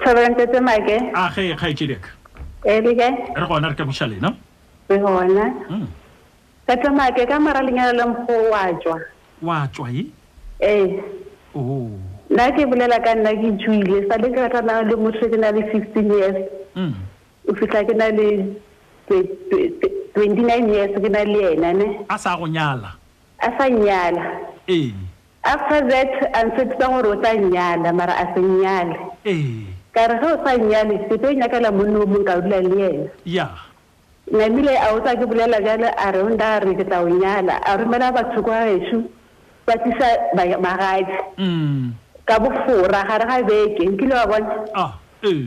tshwarentetse make a ge kgaetšediaka e le kae re gona re ka buša lena re gona Mm. ka tla make ka mara lenyalo la mokgo wa tswa wa tswa ye ee o nna ke bolela ka nna ke tswile sa le ke ratana le motho ke na le fifteen years Mm. o fihla ke na le 29 years ke na le yena ne a sa go nyala a sa nyala ee after that a ntshepiša gore o tla nyala mara a se nyale ee ka re ge o sa nyale ke tlo nyakela monne o mong ka dula le yena ya namile a o tsa ke bolela bjale a re o nda re ke tla o nyala a romela batho kwa gešo ba tlisa ba- magadi mm ka bofora gare ga beke nkile wa bona ah ee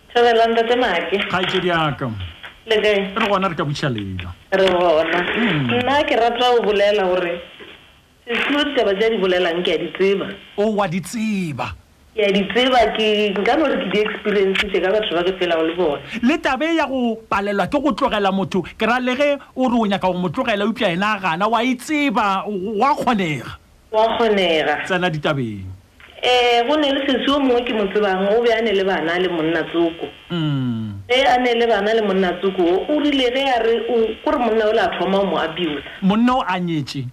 Thobela, Ntate Maki. Kgaetšedi ya ka. Le kae? Re gona re ka butšha lela. Re gona. Hmm. Nna ke rata go bolela gore Sesilo ditaba tse a di bolelang ke a di tseba. O oh, wa di tseba. Ke a di tseba ke nka no re ke di-experience tse ka batho ba ke phelago le bone. Le tabe ya go palelwa ke go tlogela motho ke ra le ge o re o nyaka go mo tlogela eupša ena a gana wa e tseba wa kgonega. Wa kgonega. Tsena ditabeng. Ee, go ne le sesi yo mongwe ke mo tsebang, o be a ne le bana le monna tsoko. Ge a ne le bana le monna tsoko wo, o rile ge a re o, ko re monna o le a thoma o mo abusa. Monna o a nyetše?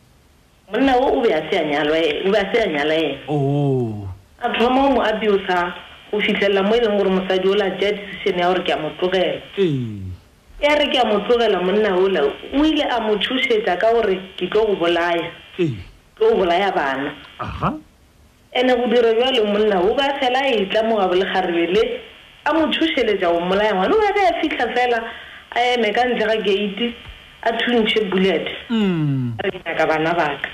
Monna wo o be a se a nyalwa yena, o be a se a nyala yena. Oo. A thoma o mo abusa go fihlelela mo e leng gore mosadi o la tšea decision ya gore ke a mo tlogela. Ee. Ge a re ke a mo tlogela, monna o la o ile a mo tšhošetša ka gore ke tlo go bolaya. Ee. tlo bolaya bana. Aha. Ene go dira bjalo monna wo ba fela a etla mo ga bolegarebe le a mo thušeletša go mmolaya ngwana wa ge a fihla fela a eme ka ntle ga gate a thuntšhe bullet a re nyaka bana baka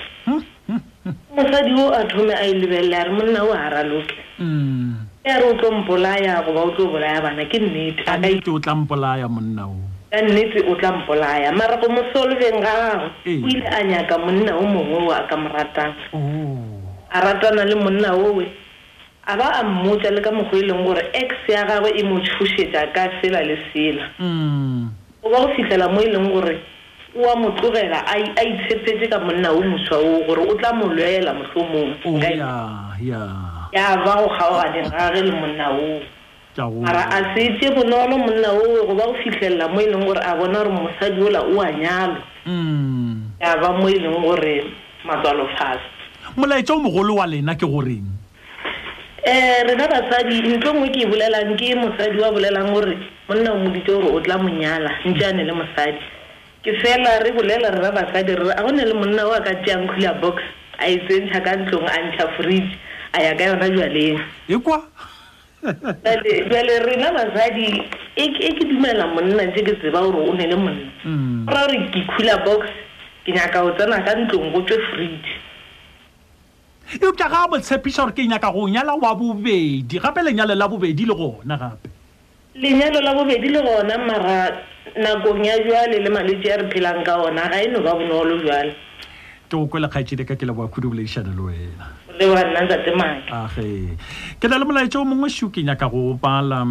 mosadi wo a thome a e lebelele a re monna wo a raloke Umm. Ge a re o tlo mpolaya goba o tlo bolaya bana, ke nnete. Ka nnete o tla mpolaya monna o. Ka nnete o tla mpolaya. Mara go mo solveng ga gagwe, o ile a nyaka monna o mongwe o a ka mo ratang. Oh. A ratana le monna owe, a ba a mmotša le ka mokgwa e leng gore ex ya gagwe e mo tšhošetša ka sela le sela. Umm. Go ba go fihlela mo e leng gore o a mo tlogela a, a itshephetše ka monna wo moswa woo gore o tla mo lwela mohlomong. Oh, Nka e- ya, ya. Ya ba go kgaoganeng ga ge le monna woo. Tša go. Mara a se tše bonolo monna woo go ba go fihlelela mo e leng gore a bona gore mosadi ola o a nyalwa. Mm. Ya ba mo e leng gore matswalofase. Molaetša o mogolo wa lena ke goreng? Eh, rena basadi ntlo nngwe ke e bolelang ke mosadi wa bolelang gore monna o moditse gore o tla monyala ntse a ne le mosadi ke fela re bolela rena basadi re re a go ne le monna o a ka tšeang khula box a e tsentšha ka ntlong a ntšha fridge a ya ka yona jwaleng ekwa jale rena basadi e, e ke dumela monna ntse ke tseba gore o ne le monna mm. ra gore ke khula box ke nyaka go tsena ka ntlong go tswe fridge eupša ga a mo tshepiša gore ke nyaka go nyala wa bobedi gape lenyalo la bobedi le gona gape lenyalo la bobedi le gona mara nakong ya jwale le malwetse a re phelang ka ona ga e no ba bonolo jwale ke o kwele kgaetsedi ka ke leboa khudu boledišane le wena le wa nna ntate maake age ke na le molaetša o mongwe shu ke nyaka go bala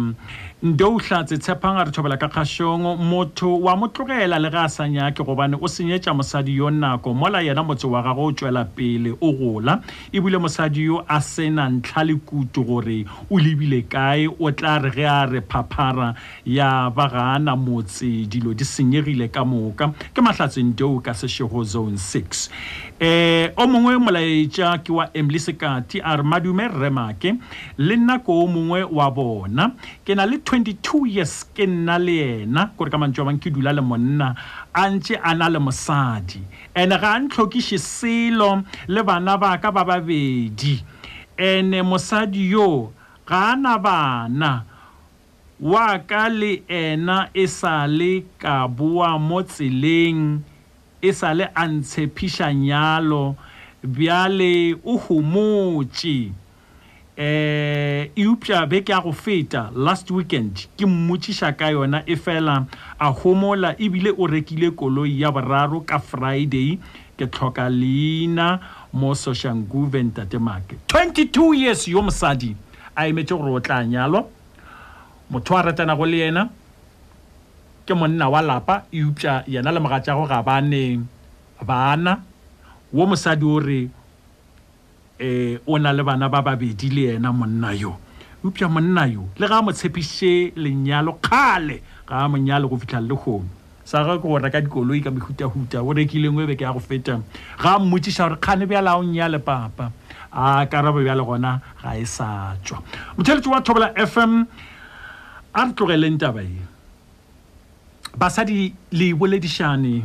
Ndouhlatse Tshepang a re thobela ka kgašong, motho wa mo tlogela le ge a sa nyake gobane o senyetša mosadi yo nako mola yena motse wa gagwe o tšwela pele o gola ebile mosadi yo a se na ntlha le kutu gore o lebile kae o tla re ge a re phaphara ya ba ga a na motse dilo di senyegile ka moka. Ke Mahlatse Ndou ka Seshego Zone Six. Um o mongwe molaetša ke wa Emily Sekati a re, Madume Rre Make, le nna ko o mongwe wa bona ke na le 22 years ke nna le yena kore ka mantšu a mang ke dula le monna a ntše a na le mosadi ene ga a ntlhokiše selo le bana ba ka ba babedi ene mosadi yo ga a na bana wa ka le ena e sa le ka boa mo tseleng e sa le a ntshephiša nyalo bjale o homotše Eh, eupša beke ya go feta, last weekend, ke mmotšiša ka yona efela a homola ebile o rekile koloi ya boraro ka Friday. Ke tlhoka leina mo Soshanguve, Ntate Mark. 22 years yo mosadi a emetše gore o tla nyalwa. Motho a ratanago le yena ke monna wa lapa eupša yena le mogatšago ga ba ne bana. Wo mosadi o re, E, o na le bana ba babedi le yena monna yo. Eupša monna yo, le ga a mo tshepiše lenyalo kgale, ga a mo nyale go fihla lehono. Sa gagwe ke go reka dikoloi ka mehutahuta. O rekile nngwe beke ya go feta. Ga a mmotšiša gore, Kgane bjale a o nnyale, papa? A karabo bjale gona ga e sa tšwa. Motheletši wa Thobela FM, a re tlogeleng taba ye. Basadi le iboledišane.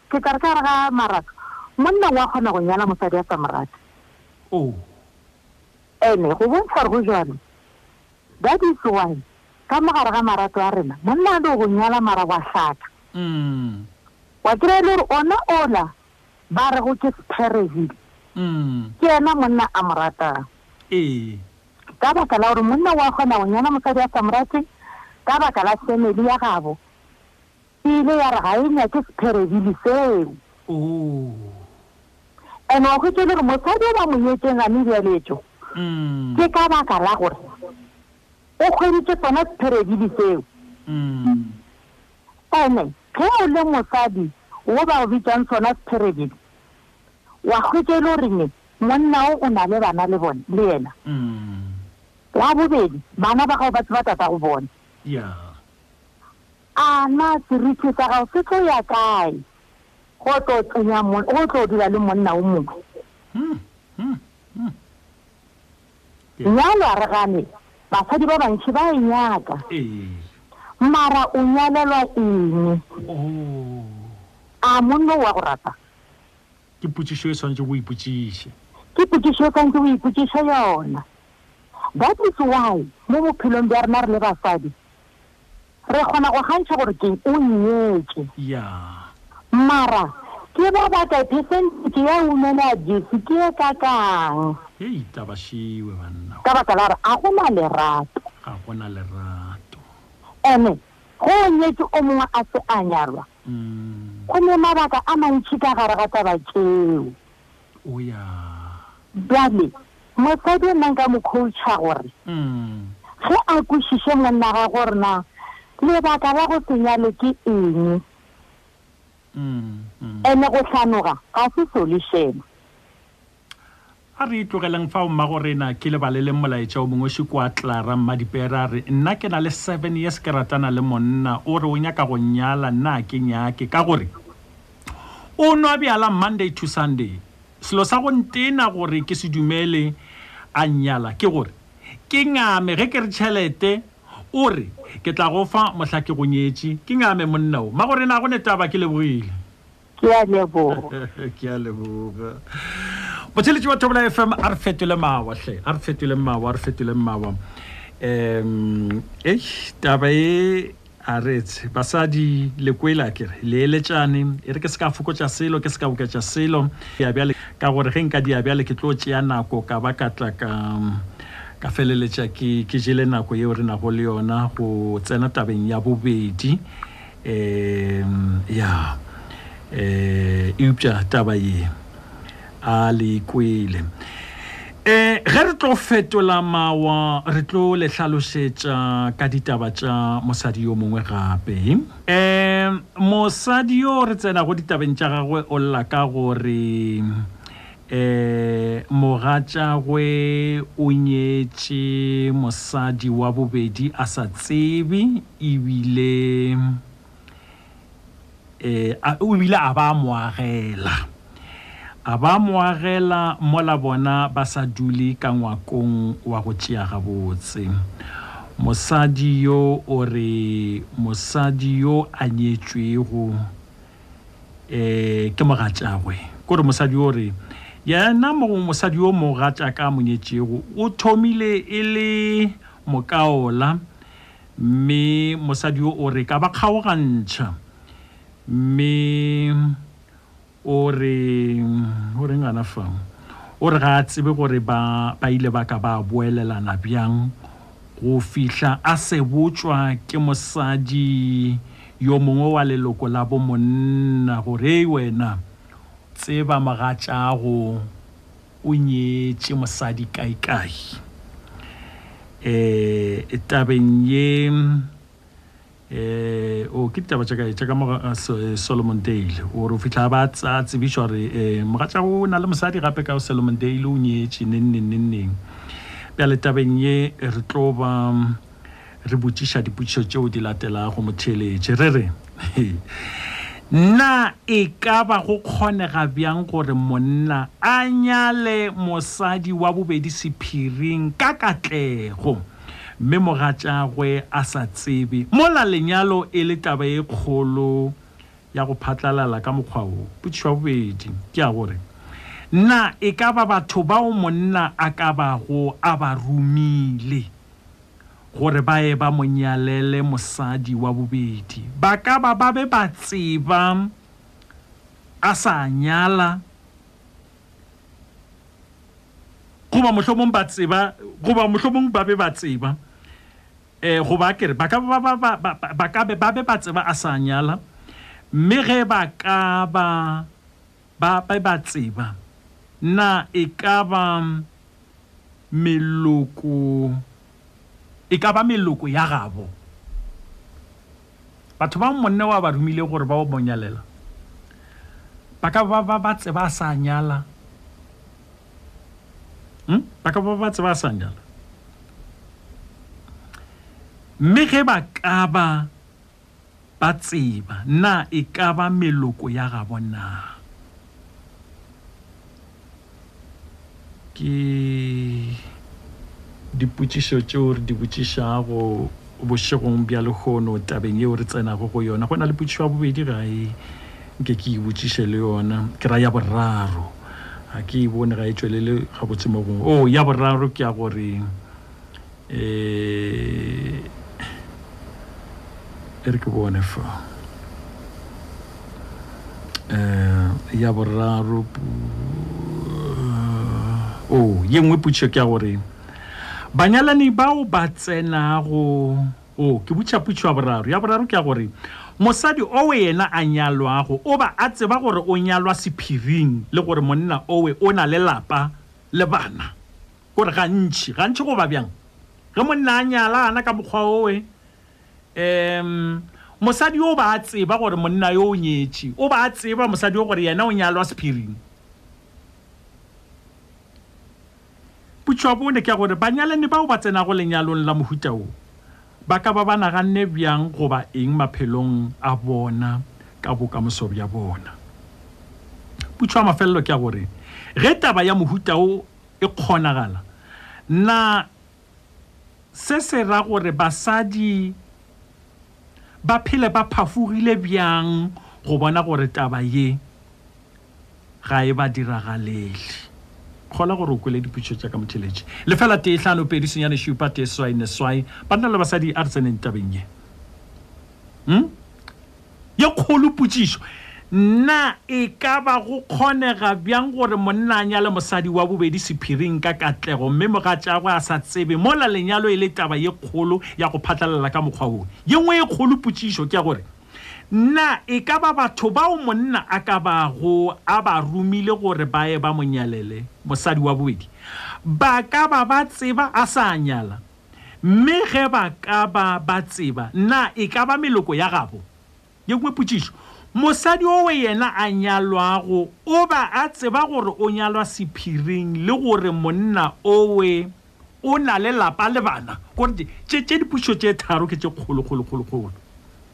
Ke tla re ka gare ga marato, monna o a kgona go nyala mosadi a sa mo rate. Oh. Ene go bontšha gore go jalo. That is why ka mo gare ga marato a rena, monna a no go nyala mara wa hlaka. Mm. Wa kry e le gore ona ola ba re go ke sepherehile. Mm. Ke ena monna a mo ratang. Ee. Ka baka la gore monna o a kgona go nyala mosadi a sa mo rateng ka baka la family ya gabo. E ile ya re ga e nyake sepherebili seo. Oh. Ene wa hwetše le gore mosadi o ba mo nyetšeng a ne bjaletšo. Mm. Ke ka baka la gore o kgweditše sona sepherebili seo. Mm. Ene ge o le mosadi wo ba o bitsang sona sepherebili wa hwetše le gore ne monna o o na le bana le bone le yena. Mm. Wa bobedi bana ba gago ba tseba tata go bone. Yeah. A na seriti sa gago se tlo ya kae go tlo tsenya mo go tlo dula le monna o mongwe? Nyalo a re gane basadi ba bantši ba e nyaka. Ee. Mara o nyalelwa eng? Oh. A monna o wa go rata? Ke potšišo e swanetše go ipotšiše. Ke potšišo e swanetše go ipotšiše yona. That is why mo bophelong bja rena re le basadi Re kgona go kgantšha gore ke o nyetše. Ya. Mara, ke ba bakae percentage ya women a jesu ke e ka kang? Hei, taba šiwe banna. Ka baka la gore ga go na lerato. Ga go na lerato. Ene, go o nyetše o mongwe a se a nyalwa, go ne mabaka a mantši ka gare ga taba tšeo. O ya. Bjale, mosadi o na nka mo coacha gore ge a kwešiše monna ga gore na lebaka la go se nyale ke eng. Ene go hlanoga ga se solution. A re itlogeleng fao mmago rena ke lebaleleng molaetša o mongwe se kwa Clara Mmadipere a re nna ke na le seven years ke ratana le monna o re o nyaka go nyala nna a ke nyake ka gore O nwa bjala Monday to Sunday. Selo sa go ntena gore ke se dumele a nnyala ke gore ke ngame. Ge ke re tšhelete, o re, Ke tla go fa mohla ke go nyetše. Ke ngame monna wo. Magorena, a go ne taba? Ke lebogile. Ke a leboga. Ke a leboga. Botšheletši wa Thobela FM, a re fetole mawa hle, a re fetole mawa, a re fetole mawa. Um, eish, taba e a retse basadi le kwele a kere le eletšane e re ke se ka fokotša selo ke se ka oketša selo diabjale ka gore ge nka diabjale ke tlo tšea nako ka ba ka tla ka ka feleletša ke ke jele nako yeo re nago le yona go tsena tabeng ya bobedi um ya um eupša taba ye a le kwele e ge re tlo fetola mawa re tlo le hlalošetša ka ditaba tša mosadi yo mongwe gape um mosadi yo re tsena go ditabeng tša gagwe o lla ka gore eh mogatšagwe o nyetše mosadi wa bobedi a sa tsebe ebile eh, o bile a ba moagela a ba moagela mola bona ba sa dule ka ngwakong wa go tšea gabotse mosadi yo o re mosadi yo a nyetšwego um eh, ke mogatšagwe ko re mosadi yo re yena mosadi yo mogatša ka monyetšego o thomile e le mokaola Mme mosadi yo o re, Ka ba kgaogantšha. Mme o re, o reng gana fa? O re ga a tsebe gore ba, ba ile ba ka ba boelelana bjang go fihla a se botšwa ke mosadi yo mongwe wa leloko la bomonna gore, Ei wena, tseba mogatšago, o nyetše mosadi kaekae um tabeng ye um o ke ditaba tša kae tša ka moga eh, eh, solomon dale o re o fitlha ba tsa tsebišwa gore um eh, mogatšago o na le mosadi gape ka solomon dale o nyetše nengneng nengneng bjale tabeng ye re tlo ba re botšiša dipotšišo tšeo di latelago motheeletši re re na e ka ba go kgonega bjang gore monna a nyale mosadi wa bobedi sephiring ka katlego mme mogatšagwe a sa tsebe mola lenyalo e le taba e kgolo ya go phatlalala ka mokgwa wo potšišo ya bobedi ke ya gore na e ka ba batho bao monna a ka bago a ba romile gore ba ye ba mo nyalele mosadi wa bobedi. Ba ka ba ba be ba tseba a sa nyala goba mohlomong ba tseba goba mohlomong ba be ba tseba eh goba kere ba ka ba ba ba ka be ba be ba tseba a sa nyala mme ge ba ka ba Ba be ba tseba. Na e ka ba meloko, e ka ba meloko ya gabo? Batho ba monne wa ba romile gore ba o monyalela ba ka ba ba ba tseba a sa nyala hmm? ba ka ba ba tseba a sa nyala mme ge ba ka ba ba tseba na e ka ba meloko ya gabo na. Ke dipotšišo tšeo re di botšišago bošegong bja lehono tabeng yeo re tsenago go yona go na le potšišo ya bobedi ga e nke ke e botšiše le yona ke ra ya boraro ga ke e bone ga e tšwelele gabotse mo gongwe o oh, ya boraro ke ya gore e e re ke bone fa um ya boraro o oh, ye nngwe putšo ke ya gore banyalani bao ba tsenago o oh, ke butšha putšo ya boraro ya boraro ke ya gore mosadi owe yena a nyalwago o ba a tseba gore o nyalwa sephiring le gore monna owe o na le lapa le bana Gore gantši, gantši goba bjang, ge monna a nyalana ka mokgwa owe, um, mosadi yo o ba a tseba gore monna yo o nyetše, o ba a tseba mosadi yo gore yena o nyalwa sephiring. Putšwa bone ke ya gore banyalani bao ba tsenago lenyalong la mohuta wo ba ka ba ba naganne bjang goba eng maphelong a bona ka bokamoso bja bona. Putšwa mafelelo ke ya gore ge taba ya mohuta wo E kgonagala na se se ra gore basadi ba phele ba phafogile bjang go bona gore taba ye ga e ba diragalele? kgola gore o kwele diputšo tša ka motheletši lefela tee hlano pedi senyane šupa tee seswai neswai banna le basadi a re tseneng tabeng ye hmm? Ye kgolo potšišo, Na e ka ba go kgonega bjang gore monna a nyale mosadi wa bobedi sephiring ka katlego mme mogatšagwe a sa tsebe, mola lenyalo e le taba ye kgolo ya go phatlalala ka mokgwa woo? Ye nngwe ye kgolo potšišo ke ya gore, Na e ka ba batho bao monna a ka bago a ba romile gore ba ye ba mo nyalele mosadi wa bobedi ba ka ba ba tseba a sa a nyala? Mme ge ba ka ba ba tseba, na e ka ba meloko ya gabo? Ye nngwe potšišo, Mosadi owe yena a nyalwago o ba a tseba gore o nyalwa sephiring le gore monna owe o na le lapa le bana? Gore tše, tše, tše dipotšišo tše tharo ke tše kgolo, kgolo, kgolo, kgolo.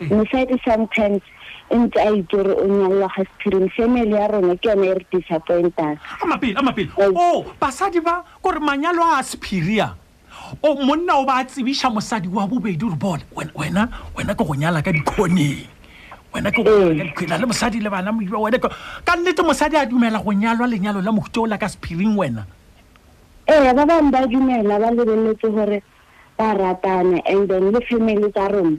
Mosadi sometimes o ntse a itse gore o nyalelwa ga sephiring family ya rona ke yone e re disappointang a mapele a mapele o oh, basadi ba kore manyalo a sephiria o oh, monna o ba tsebiša mosadi wa bobedi gore bone wena wena ke go nyala ka dikgoneng wena ke goena le mosadi le bana moiba wena ka nnete mosadi a dumela go nyalwa lenyalo la mohuta o la ka sephiring wena ee ba bangwe ba dumela ba lebeletse gore ba ratane and then le family tsa rona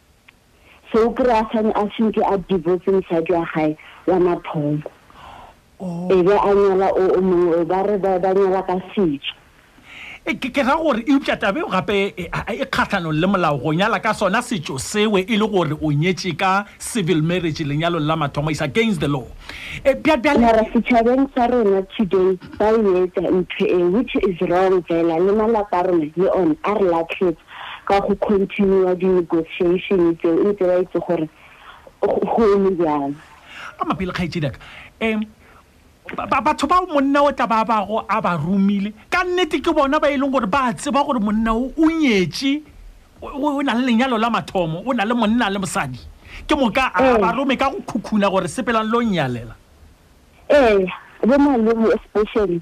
So o kry-a sane a sentse a divorce mosadi wa gae wa mathomo. Oh. E be a nyala o o mongwe o ba re ba ba nyala ka setso. E, ke ke ra gore eupša tabe gape e, a- a- e kgatlhanong le molao go nyala ka sona setšo sewe e le gore o nyetše ka civil marriage lenyalong la mathomo is against the law Eh, bja- bjale- Mara setšhabeng sa rona today ba e etsa ntho e which is wrong fela le malapa a rona le one a re latlhetse. ka go continua di negotiation tseo e ntse ba itse gore go eme bjang ka mapele kgaetšedi aka um batho bao monna o tla ba bago a ba romile ka nnete ke bona ba e leng gore ba tseba gore monna o o nyetše o na le lenyalo la mathomo o na le monna le mosadi ke moka a ee. ba rome ka go khukhuna gore sepelang lo nyalela ee bo malome especially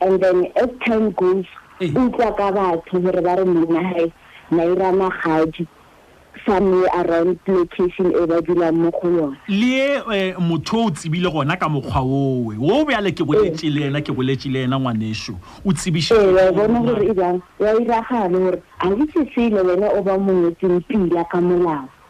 And then as time goes, o utlwa ka batho gore ba re monna gae Naira Magadi somewhere around location e ba dulang mo go yone. le ye eh, motho o tsebile gona ka mokgwa owe wo bjale ke boletše le yena ke boletše le yena ngwaneso o Ee, wa e bona gore tsebišitše e bjang wa iragale gore ga di se sele wena o ba mongwetseng pila ka molao.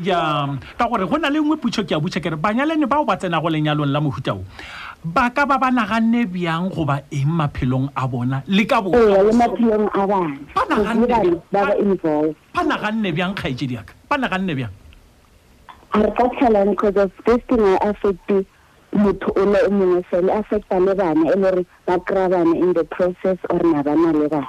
ya ka gore go na le nngwe putšho ke a butšha kere banyalani bao ba tsenago lenyalong la mohutao ba ka ba ba naganne bjang goba eng maphelong a bona le ka bo ba naganne bjang kgaetšedi yaka ba naganne bjang a re ka tlhalane because of this thing i affect motho o le o mongwe fela affecta le bana e le gore ba kry-a bana in the process or na ba na le bana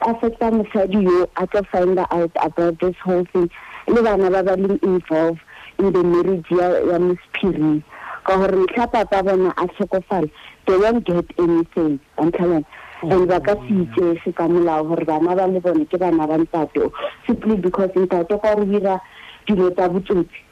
A fetsa mosadi yo a tlo finder out about this whole thing le bana ba ba leng involve in the marriage ya, ya mosphiri ka gore ntlha papa bona a tlhokofala they won't get anything antlhalan and ba ka se itsege ka molao gore bana ba le bone ke bana ba ntate seply because ntate ka gore dira dilo tsa botsotsi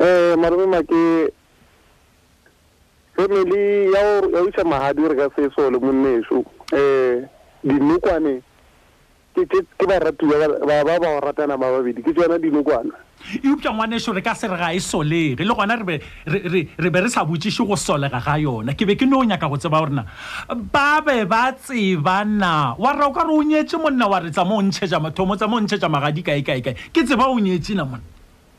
Eh, Malome Make, family ya o ya o isa mahadi re ka se sole monneso. Eh, dinokwane ke ke ke baratuwa ba ba ba ba ratana ba babedi ke tsona dinokwana. eupša ngwaneso re ka se re ga e solege le gona re be re, re, re be re sa botšiše go solega ga yona ke be ke no nyaka go tseba gore na ba be ba tseba na wa ra o ka re o nyetše monna wa re tsa mo o ntšhetša mathomo tsa mo o ntšhetša magadi kae kae kae ke tseba o nyetše na monna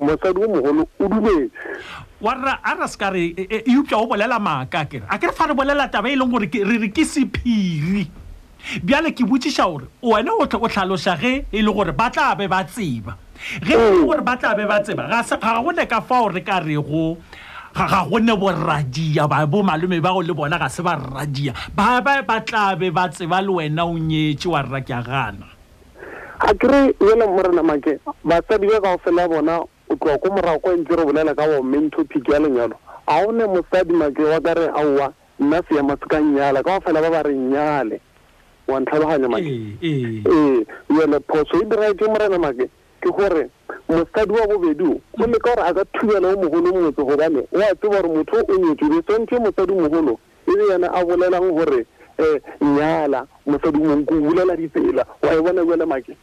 Mosadi o mogolo o dumetse. Warra a re ska re e, e, eupša o bolela maaka kere a ke re fa re bolela taba e leng gore re re ke sephiri bjale ke botšiša gore wena o tle o hlaloša ge e le gore ba tla be ba tseba ge e le gore ba tla be ba tseba ga se ga gone ka fao re ka rego ga gone borradia ba bo malome bao le bona ga se ba rradia ba ba ba tla be ba tseba le wena o nyetše wa rra ke a gana A ke re, Bjale, Morena Make, basadi ba kaofela ya bona, o tloga ko morago kwa ntse re bolela ka wa main topic ya lenyalo, ga o ne mosadi Make wa ka re, Aowa, nna Seema se ka nnyala, kaofela ba ba re nnyale. O a ntlhaloganya, Make? Ee. Bjale, phoso e diraetše, Morena Make, ke gore mosadi wa bobedi o, o leka gore a ka thubela o mogolo motse, gobane o a tseba gore motho o nyetšwe, be swantšhe mosadi mogolo E be yena a bolelang gore, E, nyala, mosadimong, ke o bulela ditsela. Wa e bona bjale, Make?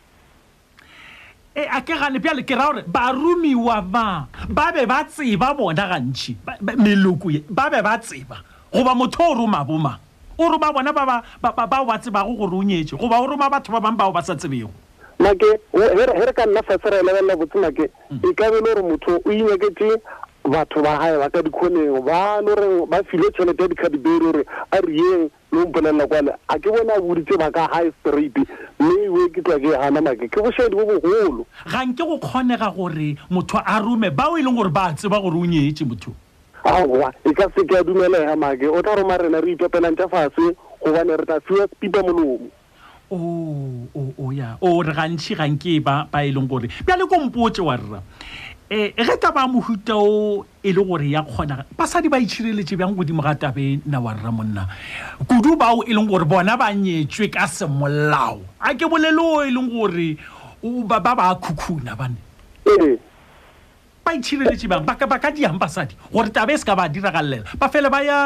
E, a ke gane. Bjale ke ra gore baromiwa ba, ba be ba tseba bona gantši, meloko ye, ba be ba tseba, goba motho o roma bo mang? O roma bona ba ba, ba, ba, bao ba tsebago gore o nyetše, goba o roma batho ba bangwe bao ba sa tsebego? Make, wo- he re- he re ka nna fase ra e lebelela botse make e ka be le gore motho o inyaketse batho ba gae ba ka dikgoneng ba le goreng ba file tšhelete ya dikgadibere gore a riyeng le o mpolelela kwale a ke bone a boditse ba ka gae straight mme ewe ke tloa ke e gana make ke bošedi bo bogolo ga nke go kgonega gore motho a rome bao e leng gore ba a tseba gore o nyeetse motho aowa e ka seke ya dumelega make o tla roma rena re ipepelang tša fase gobane re tla fiwa pipa molomo O, o, o ya, o re gantši ga nke e ba ba e leng gore. Bjale ko mpotše wa rra. E, ge taba ya mohuta o e le gore ya kgona, basadi ba itšhireletše bjang godimo ga tabe na wa rra monna? Kudu bao e leng gore bona ba nyetšwe ka semolao. A ke bolele o e leng gore ba ba khukhuna bane. Ee. Baitšhireletši bang ba ka ba ka diang basadi gore taba e se ka ba diragalela ba fele ba ya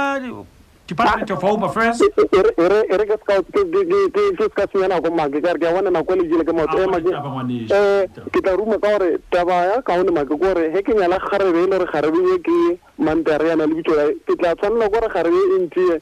Department of Home Affairs. E re ke ska ke ska senya nako make ka re ke a bona nako le jile ke motho e make eh ke tla ruma ka gore taba ya ka one make go re he ke nyala kgarebe e le re kgarebe ye ke mantare yana le bitšo ke tla tshwanela gore kgarebe e ntse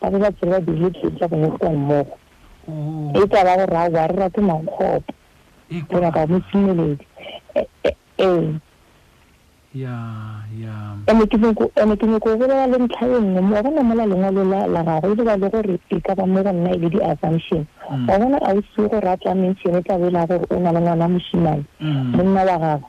ba be ba tseba dileteng tša go botwa mmogo oh. e ka ba gore a ba re rate mankgopo go nyaka mo simeledi ee e, e. ene ke nyako go bolela le ntlha e nngwe mo gona mola lengwalo la gago e dira le gore e ka ba mo go nna e le di-assumption mm. wa bona a o sio gore a tla mention e tla bela gore o na le ngwana mosimane mm. monna wa gago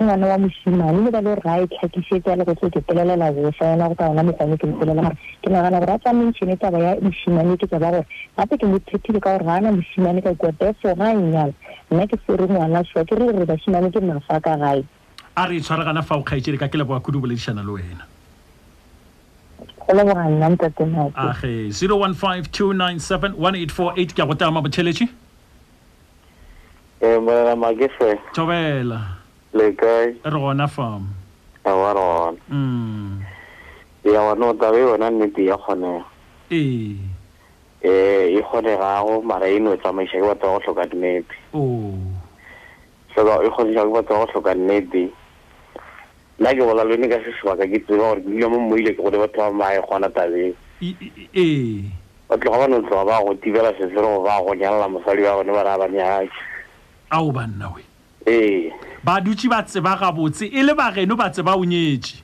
Ngwana wa mošemane le bale gore ga e tlhakišetše a le go tlo ke polelela boswa yena go ka yona mokgwane ke mpolela mara ke nagana gore a tla menšene taba ya mošemane ke tsaba gore gape ke mothethile ka gore ga ana mošemane ka kua tefo ga a nyala nna ke swere ngwana šwa ke re gore bašemane ke mafa ka gae a re tshware gana fa o kgaetšedi ka ke leboga kudu boledišana le wena go leboga nna ntatenake age 0152971848 ke ya go tama botheletše Eh, Morena Makefe, Thobela. le kae? Re gona fam. A wa re gona. Mm. Ya wa no tabe yona nnete ya kgonega. Ee. Eh, e kgonegago mara e no tsamaiša ke batho ba go hloka nnete. Oh. Hloka e kgodiša ke batho ba go hloka nnete. Nna ke gola lone ka se sebaka ke tseba gore ke dula mo mmoile ke gole batho ba mae gona tabeng. Ee. Ba tloga ba no tloga ba go tibela sefero go ba go nyalela mosadi wa bone ba ra ba nyatše. Ao banna we. Ee. Ba dutše ba tseba gabotse e le ba geno ba tseba o nyetše.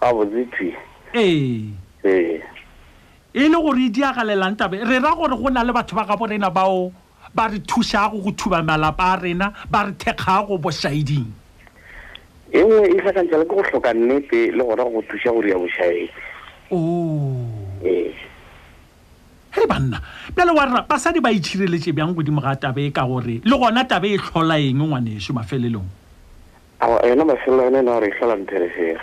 Gabotse thwi. Ee. Ee. E le gore e diagalelang tabe re ra gore go na le batho ba gabo rena bao ba re thušago go thuba malapa a rena, ba re thekgago bošaeding. E nngwe e hlakantšha le ke go hloka nnete le gona go go thuša go ria bošaedi. Oh. Ee. Hei banna, bjale wa rera basadi ba itšhireletše bjang godimo ga taba e ka gore le gona taba e hlola eng ngwanešu mafelelong? Awa, yona mafelelo yona e na gore e hlola mpherefere.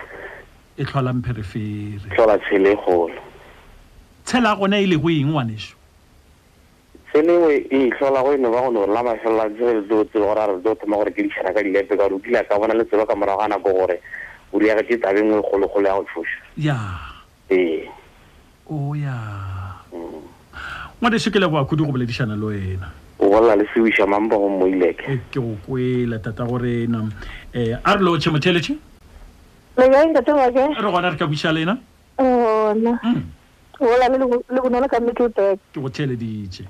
E hlola mpherefere. Hlola tshele e kgolo. Tshela gona e lego eng ngwanešu? Se mengwe e e hlolago e no ba go no rela mafelelo a ntse re le tlo tseba gore a re tlo thoma go re kedišana ka dilepe, ka gore o kile a ka bona le tseba ka morago ga nako gore o diagetše tabe nngwe e kgolokgolo ya go tšhoša. Ya. Ee. Oo, ya. Ngwanešu, ke leboga kudu go boledišana le wena. O bolela le Sewiša Mampa go Moileke. E, ke go kwele, tatago rena. E, a re lotšhe motheeletše. Le bjang, ntate Ngwake? Re gona re ka buša le yena. ona mm. ola le le bonolo ka middle back ke go theleditše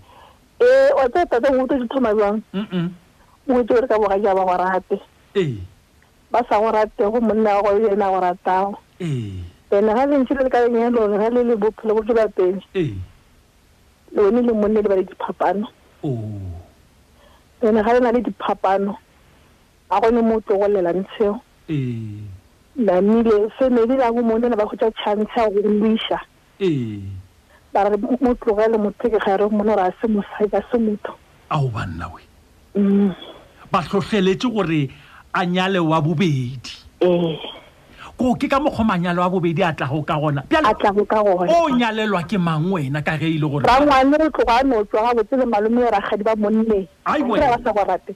ee wa tsaya tata go utlwa dithoma jwang o itse gore ka boga ja ba go rate ee ba sa go ratego monna wa go yena go ratago ee ene ga lentši le le ka lenyalo ga le le bophelo bo ke ba pele ee le bone le monne le ba le diphapano oo ene ga le na le diphapano Ga gone mo tlogolela ntshe. Ee. Namile family la go mone ba khotsa chance ya go lwisha. Ee. Ba re mo tlogele motho ke gare mona ra se mosadi ka se motho. Ao banna we. Mm. Ba hlohleletše gore a nyale wa bobedi. Ee. ko ke ka mokgwa manyalo a bobedi a tlago ka gona a tlago ka gona o nyalelwa ke mang wena ka ge e le gore bangwane re tloga a no tswa ga botse le malome le ragadi ba monne ba sa go rate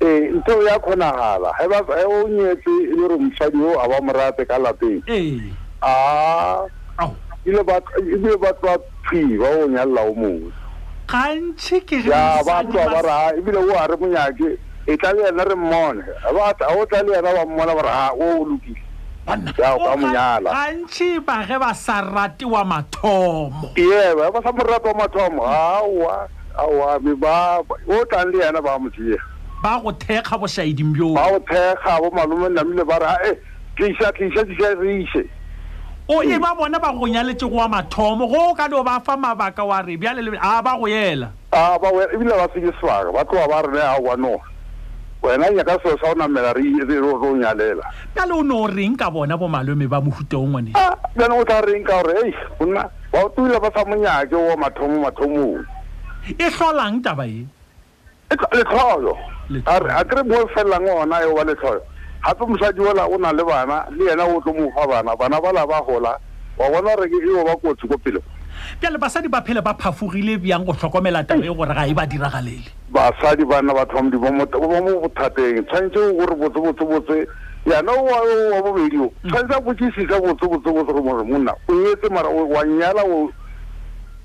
Ee, ntho ya khonagala ge ba ge o nyetse e le gore mosadi o a ba mo rate ka lapeng ee a ao ile ba ile ba tloa thwi ba o nyalla o mongwe gantši ke ge ya ba mosadi tloa ba ba- re a ebile o a re monyake e tla le yena re mmone Ga ba tla- o tla le yena ba mmona ba re a o o lokile banna Ya, o ka mo nyala. gantši ba ge ba sa rate wa mathomo ye ba ba sa morato wa mathomo aowa Aowa, be ba, o tlang le yena ba mo tšea. Ba go thekga bošaeding bjoo. Ba go thekga, bo malome namile ba re, a e, tliša, tliša, tliša re iše. O e ba bona ba go nyaletše go wa mathomo, go o ka no ba fa mabaka wa re, bjale le, a ba go yela. A ba go yela, ebile ba file sebaka, ba tloga ba re ne, aowa no, wena nyaka selo sa go namela re re ro ro nyalela bjale o no reng ka bona bo malome ba mohutong one ah, bjale o tla reng ka gore ei gona Ba otile ba sa mo nyake wo mathomo mathomong. E hlolang taba ye? E tla lehloyo. A re a kere mo felelang ona yo wa lehloyo. Gape mosadi yola o na le bana le yena o tlo mo fa bana. Bana ba la ba gola. Wa bona gore ke yo ba kotsi ko pele. Bjale basadi ba phele ba phafogile bjang go hlokomela taba ye gore ga e ba diragalele. basadi banna ba thomdi ba mo bothateng tshwanetse o gore botsebotsebotse yana wa bobedi o mm. tshwanetse a botsisisa botsebotsebotse gore monna o nyetse mara wa nyala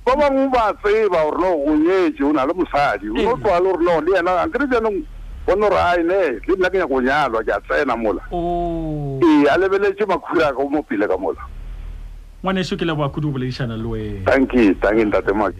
ba bangwe ba tseba gore no o nyetse o na le mosadi o no mm. tlwale gore no le yena a kere jaanong bono re ai ne le nna ke nyako o nyalwa ke a tsena mola oh. ee a lebeletse makhura ka o mo pele ka mola ngwaneso ke leboa kudu go boledišana le wena thank you thank you ntate maki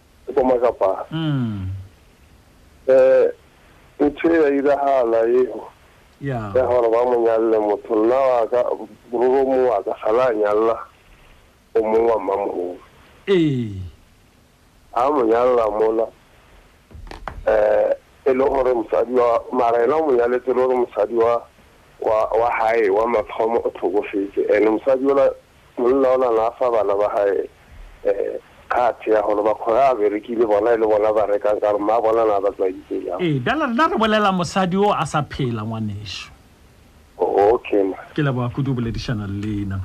Go makapaa. Eh, ntho ya irahala yeo. Ya. Ya gore ba mo nyalle motho nna wa ka roro mo wa ka sala nyalla o mong wa mmamogolo. Eh. A mo nyalla mola eh e le gore mosadi wa mara ena o mo nyaletse le gore mosadi wa wa wa hae wa mathomo o tlhokofetse ene mosadi ola Monna o na na fa bana ba gae khathi ya gore ba kgore a berekile bona e le bona ba rekang ka gore mma bona na ba tlwaeditse jang. Ee, bjale rena re bolela mosadi o a sa phela ngwaneso. Okay ma. Ke leboga kudu boledišana le lena.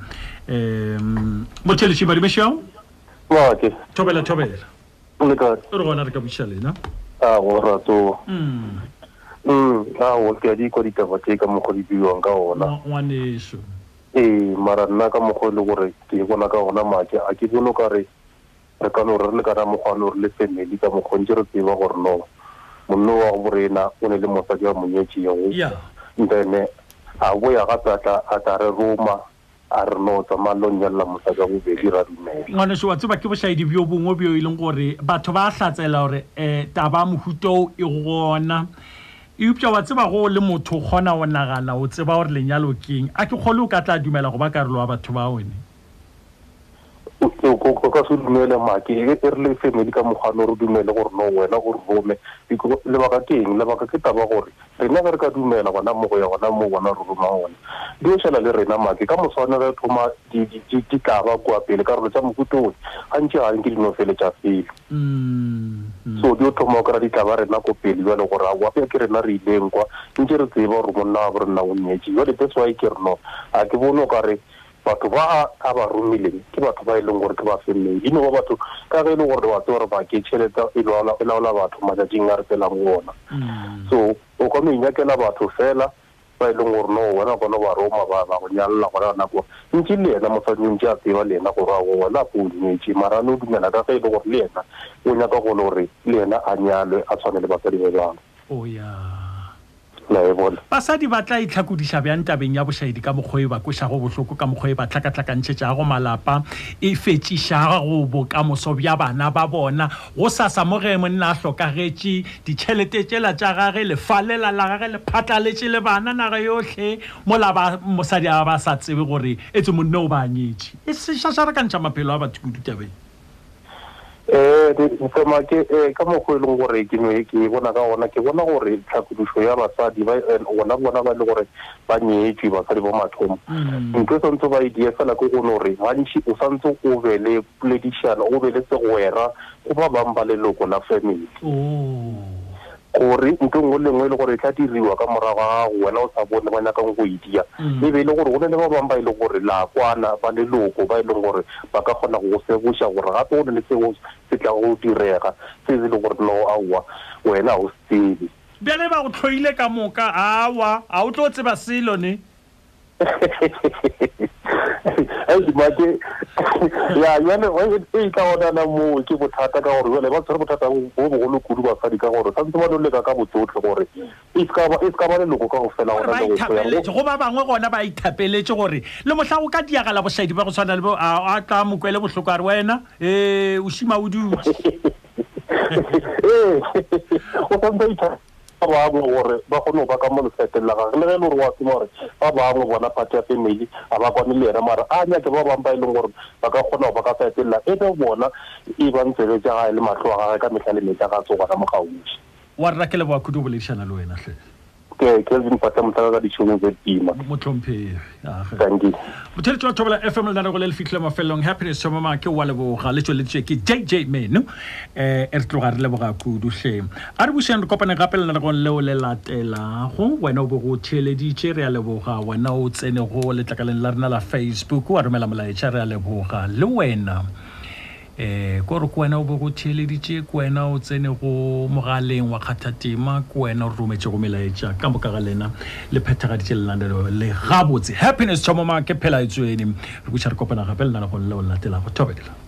Um motheletši badimešao. Wake. Thobela thobela. O le kae? Re gona re ka buša lena. A go rato. Mm. Mm, a o ke di kwa ditaba tse ka mo go di buiwang ka ona. Ngwaneso. Ee, mara nna ka mokgwa e le gore ke e bona ka gona matša a ke bone ka re re ka no re le kana mokgwa no re le family ka mokgwa ntse re tseba gore no monno wa go borena o ne le mosadi a monyetšego then a boya gape a tla a tla re roma a re no tsamaya lo nyelela mosadi wa bobedi ra dumela ngwaneso wa tseba ke bošaedi bjo bongwe bjo e leng gore batho ba a hlatsela gore um taba mohuto e gona Eupša wa tseba, ge o le motho, o kgona go nagana, o tseba gore lenyalo ke eng. A ke kgole o ka tla dumela go ba karolo ya batho bao ne? O ka se dumele, Maki. E re le family ka mokgwa no, re dumele gore no wena o re rome. Lebaka ke eng? Lebaka ke taba gore rena ge re ka dumela gona mo go ya gona mo bona re romang gona, di o šala le rena, Maki. Ka moswane re thoma di tlaba kua pele, karolo tša mohuta one, gantši ga re nke di no feletša felo. so di o thoma o kry-a di tla ba rena ko pele jale gore a wapea ke rena re ileng kwa ntse re tseba gore monna wa borena o nyetse jale that's why ke reno a ke bone o kare batho ba a ba romileng ke batho ba e leng gore ke ba family e no ba batho ka ge e le gore wa tse gore ba ke tšhelete e laola batho matšatšing a re felang ona so o kgone o inyakela batho fela ba e leng gore no wena bona ba roma ba ba go nyalla gona gona gore ntse le yena mosadi o ntse a tseba le yena gore a go wena a ko o nyetse mara ne o dumela ka ge e le gore le yena o nyaka gone gore le yena a nyalwe a tshwane le basadi ba bangwe oya la e bona basadi ba tla itlhakodiša bjang tabeng ya bošaedi ka mokgwa e ba kwešago bohloko ka mokgwa e ba tlhakatlhakantšhetšago malapa e fetšišago bokamoso bja bana ba bona Go sasa mo ge monna a hlokagetše, ditšhelete tšela tša gage, lefalela la gage le phatlaletše le bana naga yohle, mola ba mosadi a ba sa tsebe gore etse monne o ba a nyetše. E se šašarakantšha maphelo a batho kudu tabeng. Eh, Mfema ke eh, ka mokgwa e leng gore ke no e ke e bona ka ona ke bona gore tlhakudušo ya basadi ba eh, bona bona ba e le gore ba nyeetswe basadi ba mathomo mm. ntho e santse ba e die fela ke gone gore gantši o santse o be le poledišana go be le segwera go ba bang ba leloko la family gore nto nngwe lengwe e le gore e tla diriwa ka morago ga gago wena o sa bone ba nyakang go e dia e be e le gore go ne le ba bangwe ba e leng gore la kwana ba leloko ba e leng gore ba ka kgona go go segoša gore gape go ne le seo se tla go direga se e leng gore no aowa wena ga o se tsebe bjale ba go tlhoile ka moka awa ga o tlo tseba selo ne dimake ya jale e ka onana moo ke bothata ka gore jale ba tshwere bothata bo bogolo kudu basadi ka gore santse ba loleka ka botsotlhe gore e se ka ba leloko ka go fela gona legoithapeletše go ba bangwe gona ba ithapeletše gore le mohla go ka diagala bošadi ba go tshwana le a tla mokwele bohloko a re wena um o šima o dutse ee o santse itha ba bangwe gore ba kgone go ba ka mo lefeteng la gage le ge e le gore wa tseba gore ba bangwe bona pati ya family a ba kwane le yena mara a nyake ba bangwe ba e leng gore ba ka kgona go ba ka feteng la e be bona e bang tsebe tša gae le mahlo a gage ka mehla le metša ga tso gona mo gauši wa rra ke leboa kudu go boledišana le wena hle ke kelvin patla motlaka ka ditšhono tse tima motlhomphegi motheletši wa thobela fm lena go le le fitlhile mafelelong happiness somama ke wa leboga le tsweleditše ke jj meno um e re tloga re leboga kuduhleng a re buseng re kopane gape lena legong leo le latelago wena o bo go theeleditše re a leboga wena o tsenego letlakaleng la rena la facebook wa romela molaetša re a leboga le wena um ko re ko wena o be go theeleditše ko wena o tsene go mogaleng wa kgathatema ko wena o rometšego melaetša ka moka ga lena le phethagaditše lenanelo le gabotse happiness thomoma ke phela e tswene re kweša re kopana gape lenanegong leo latelago thobela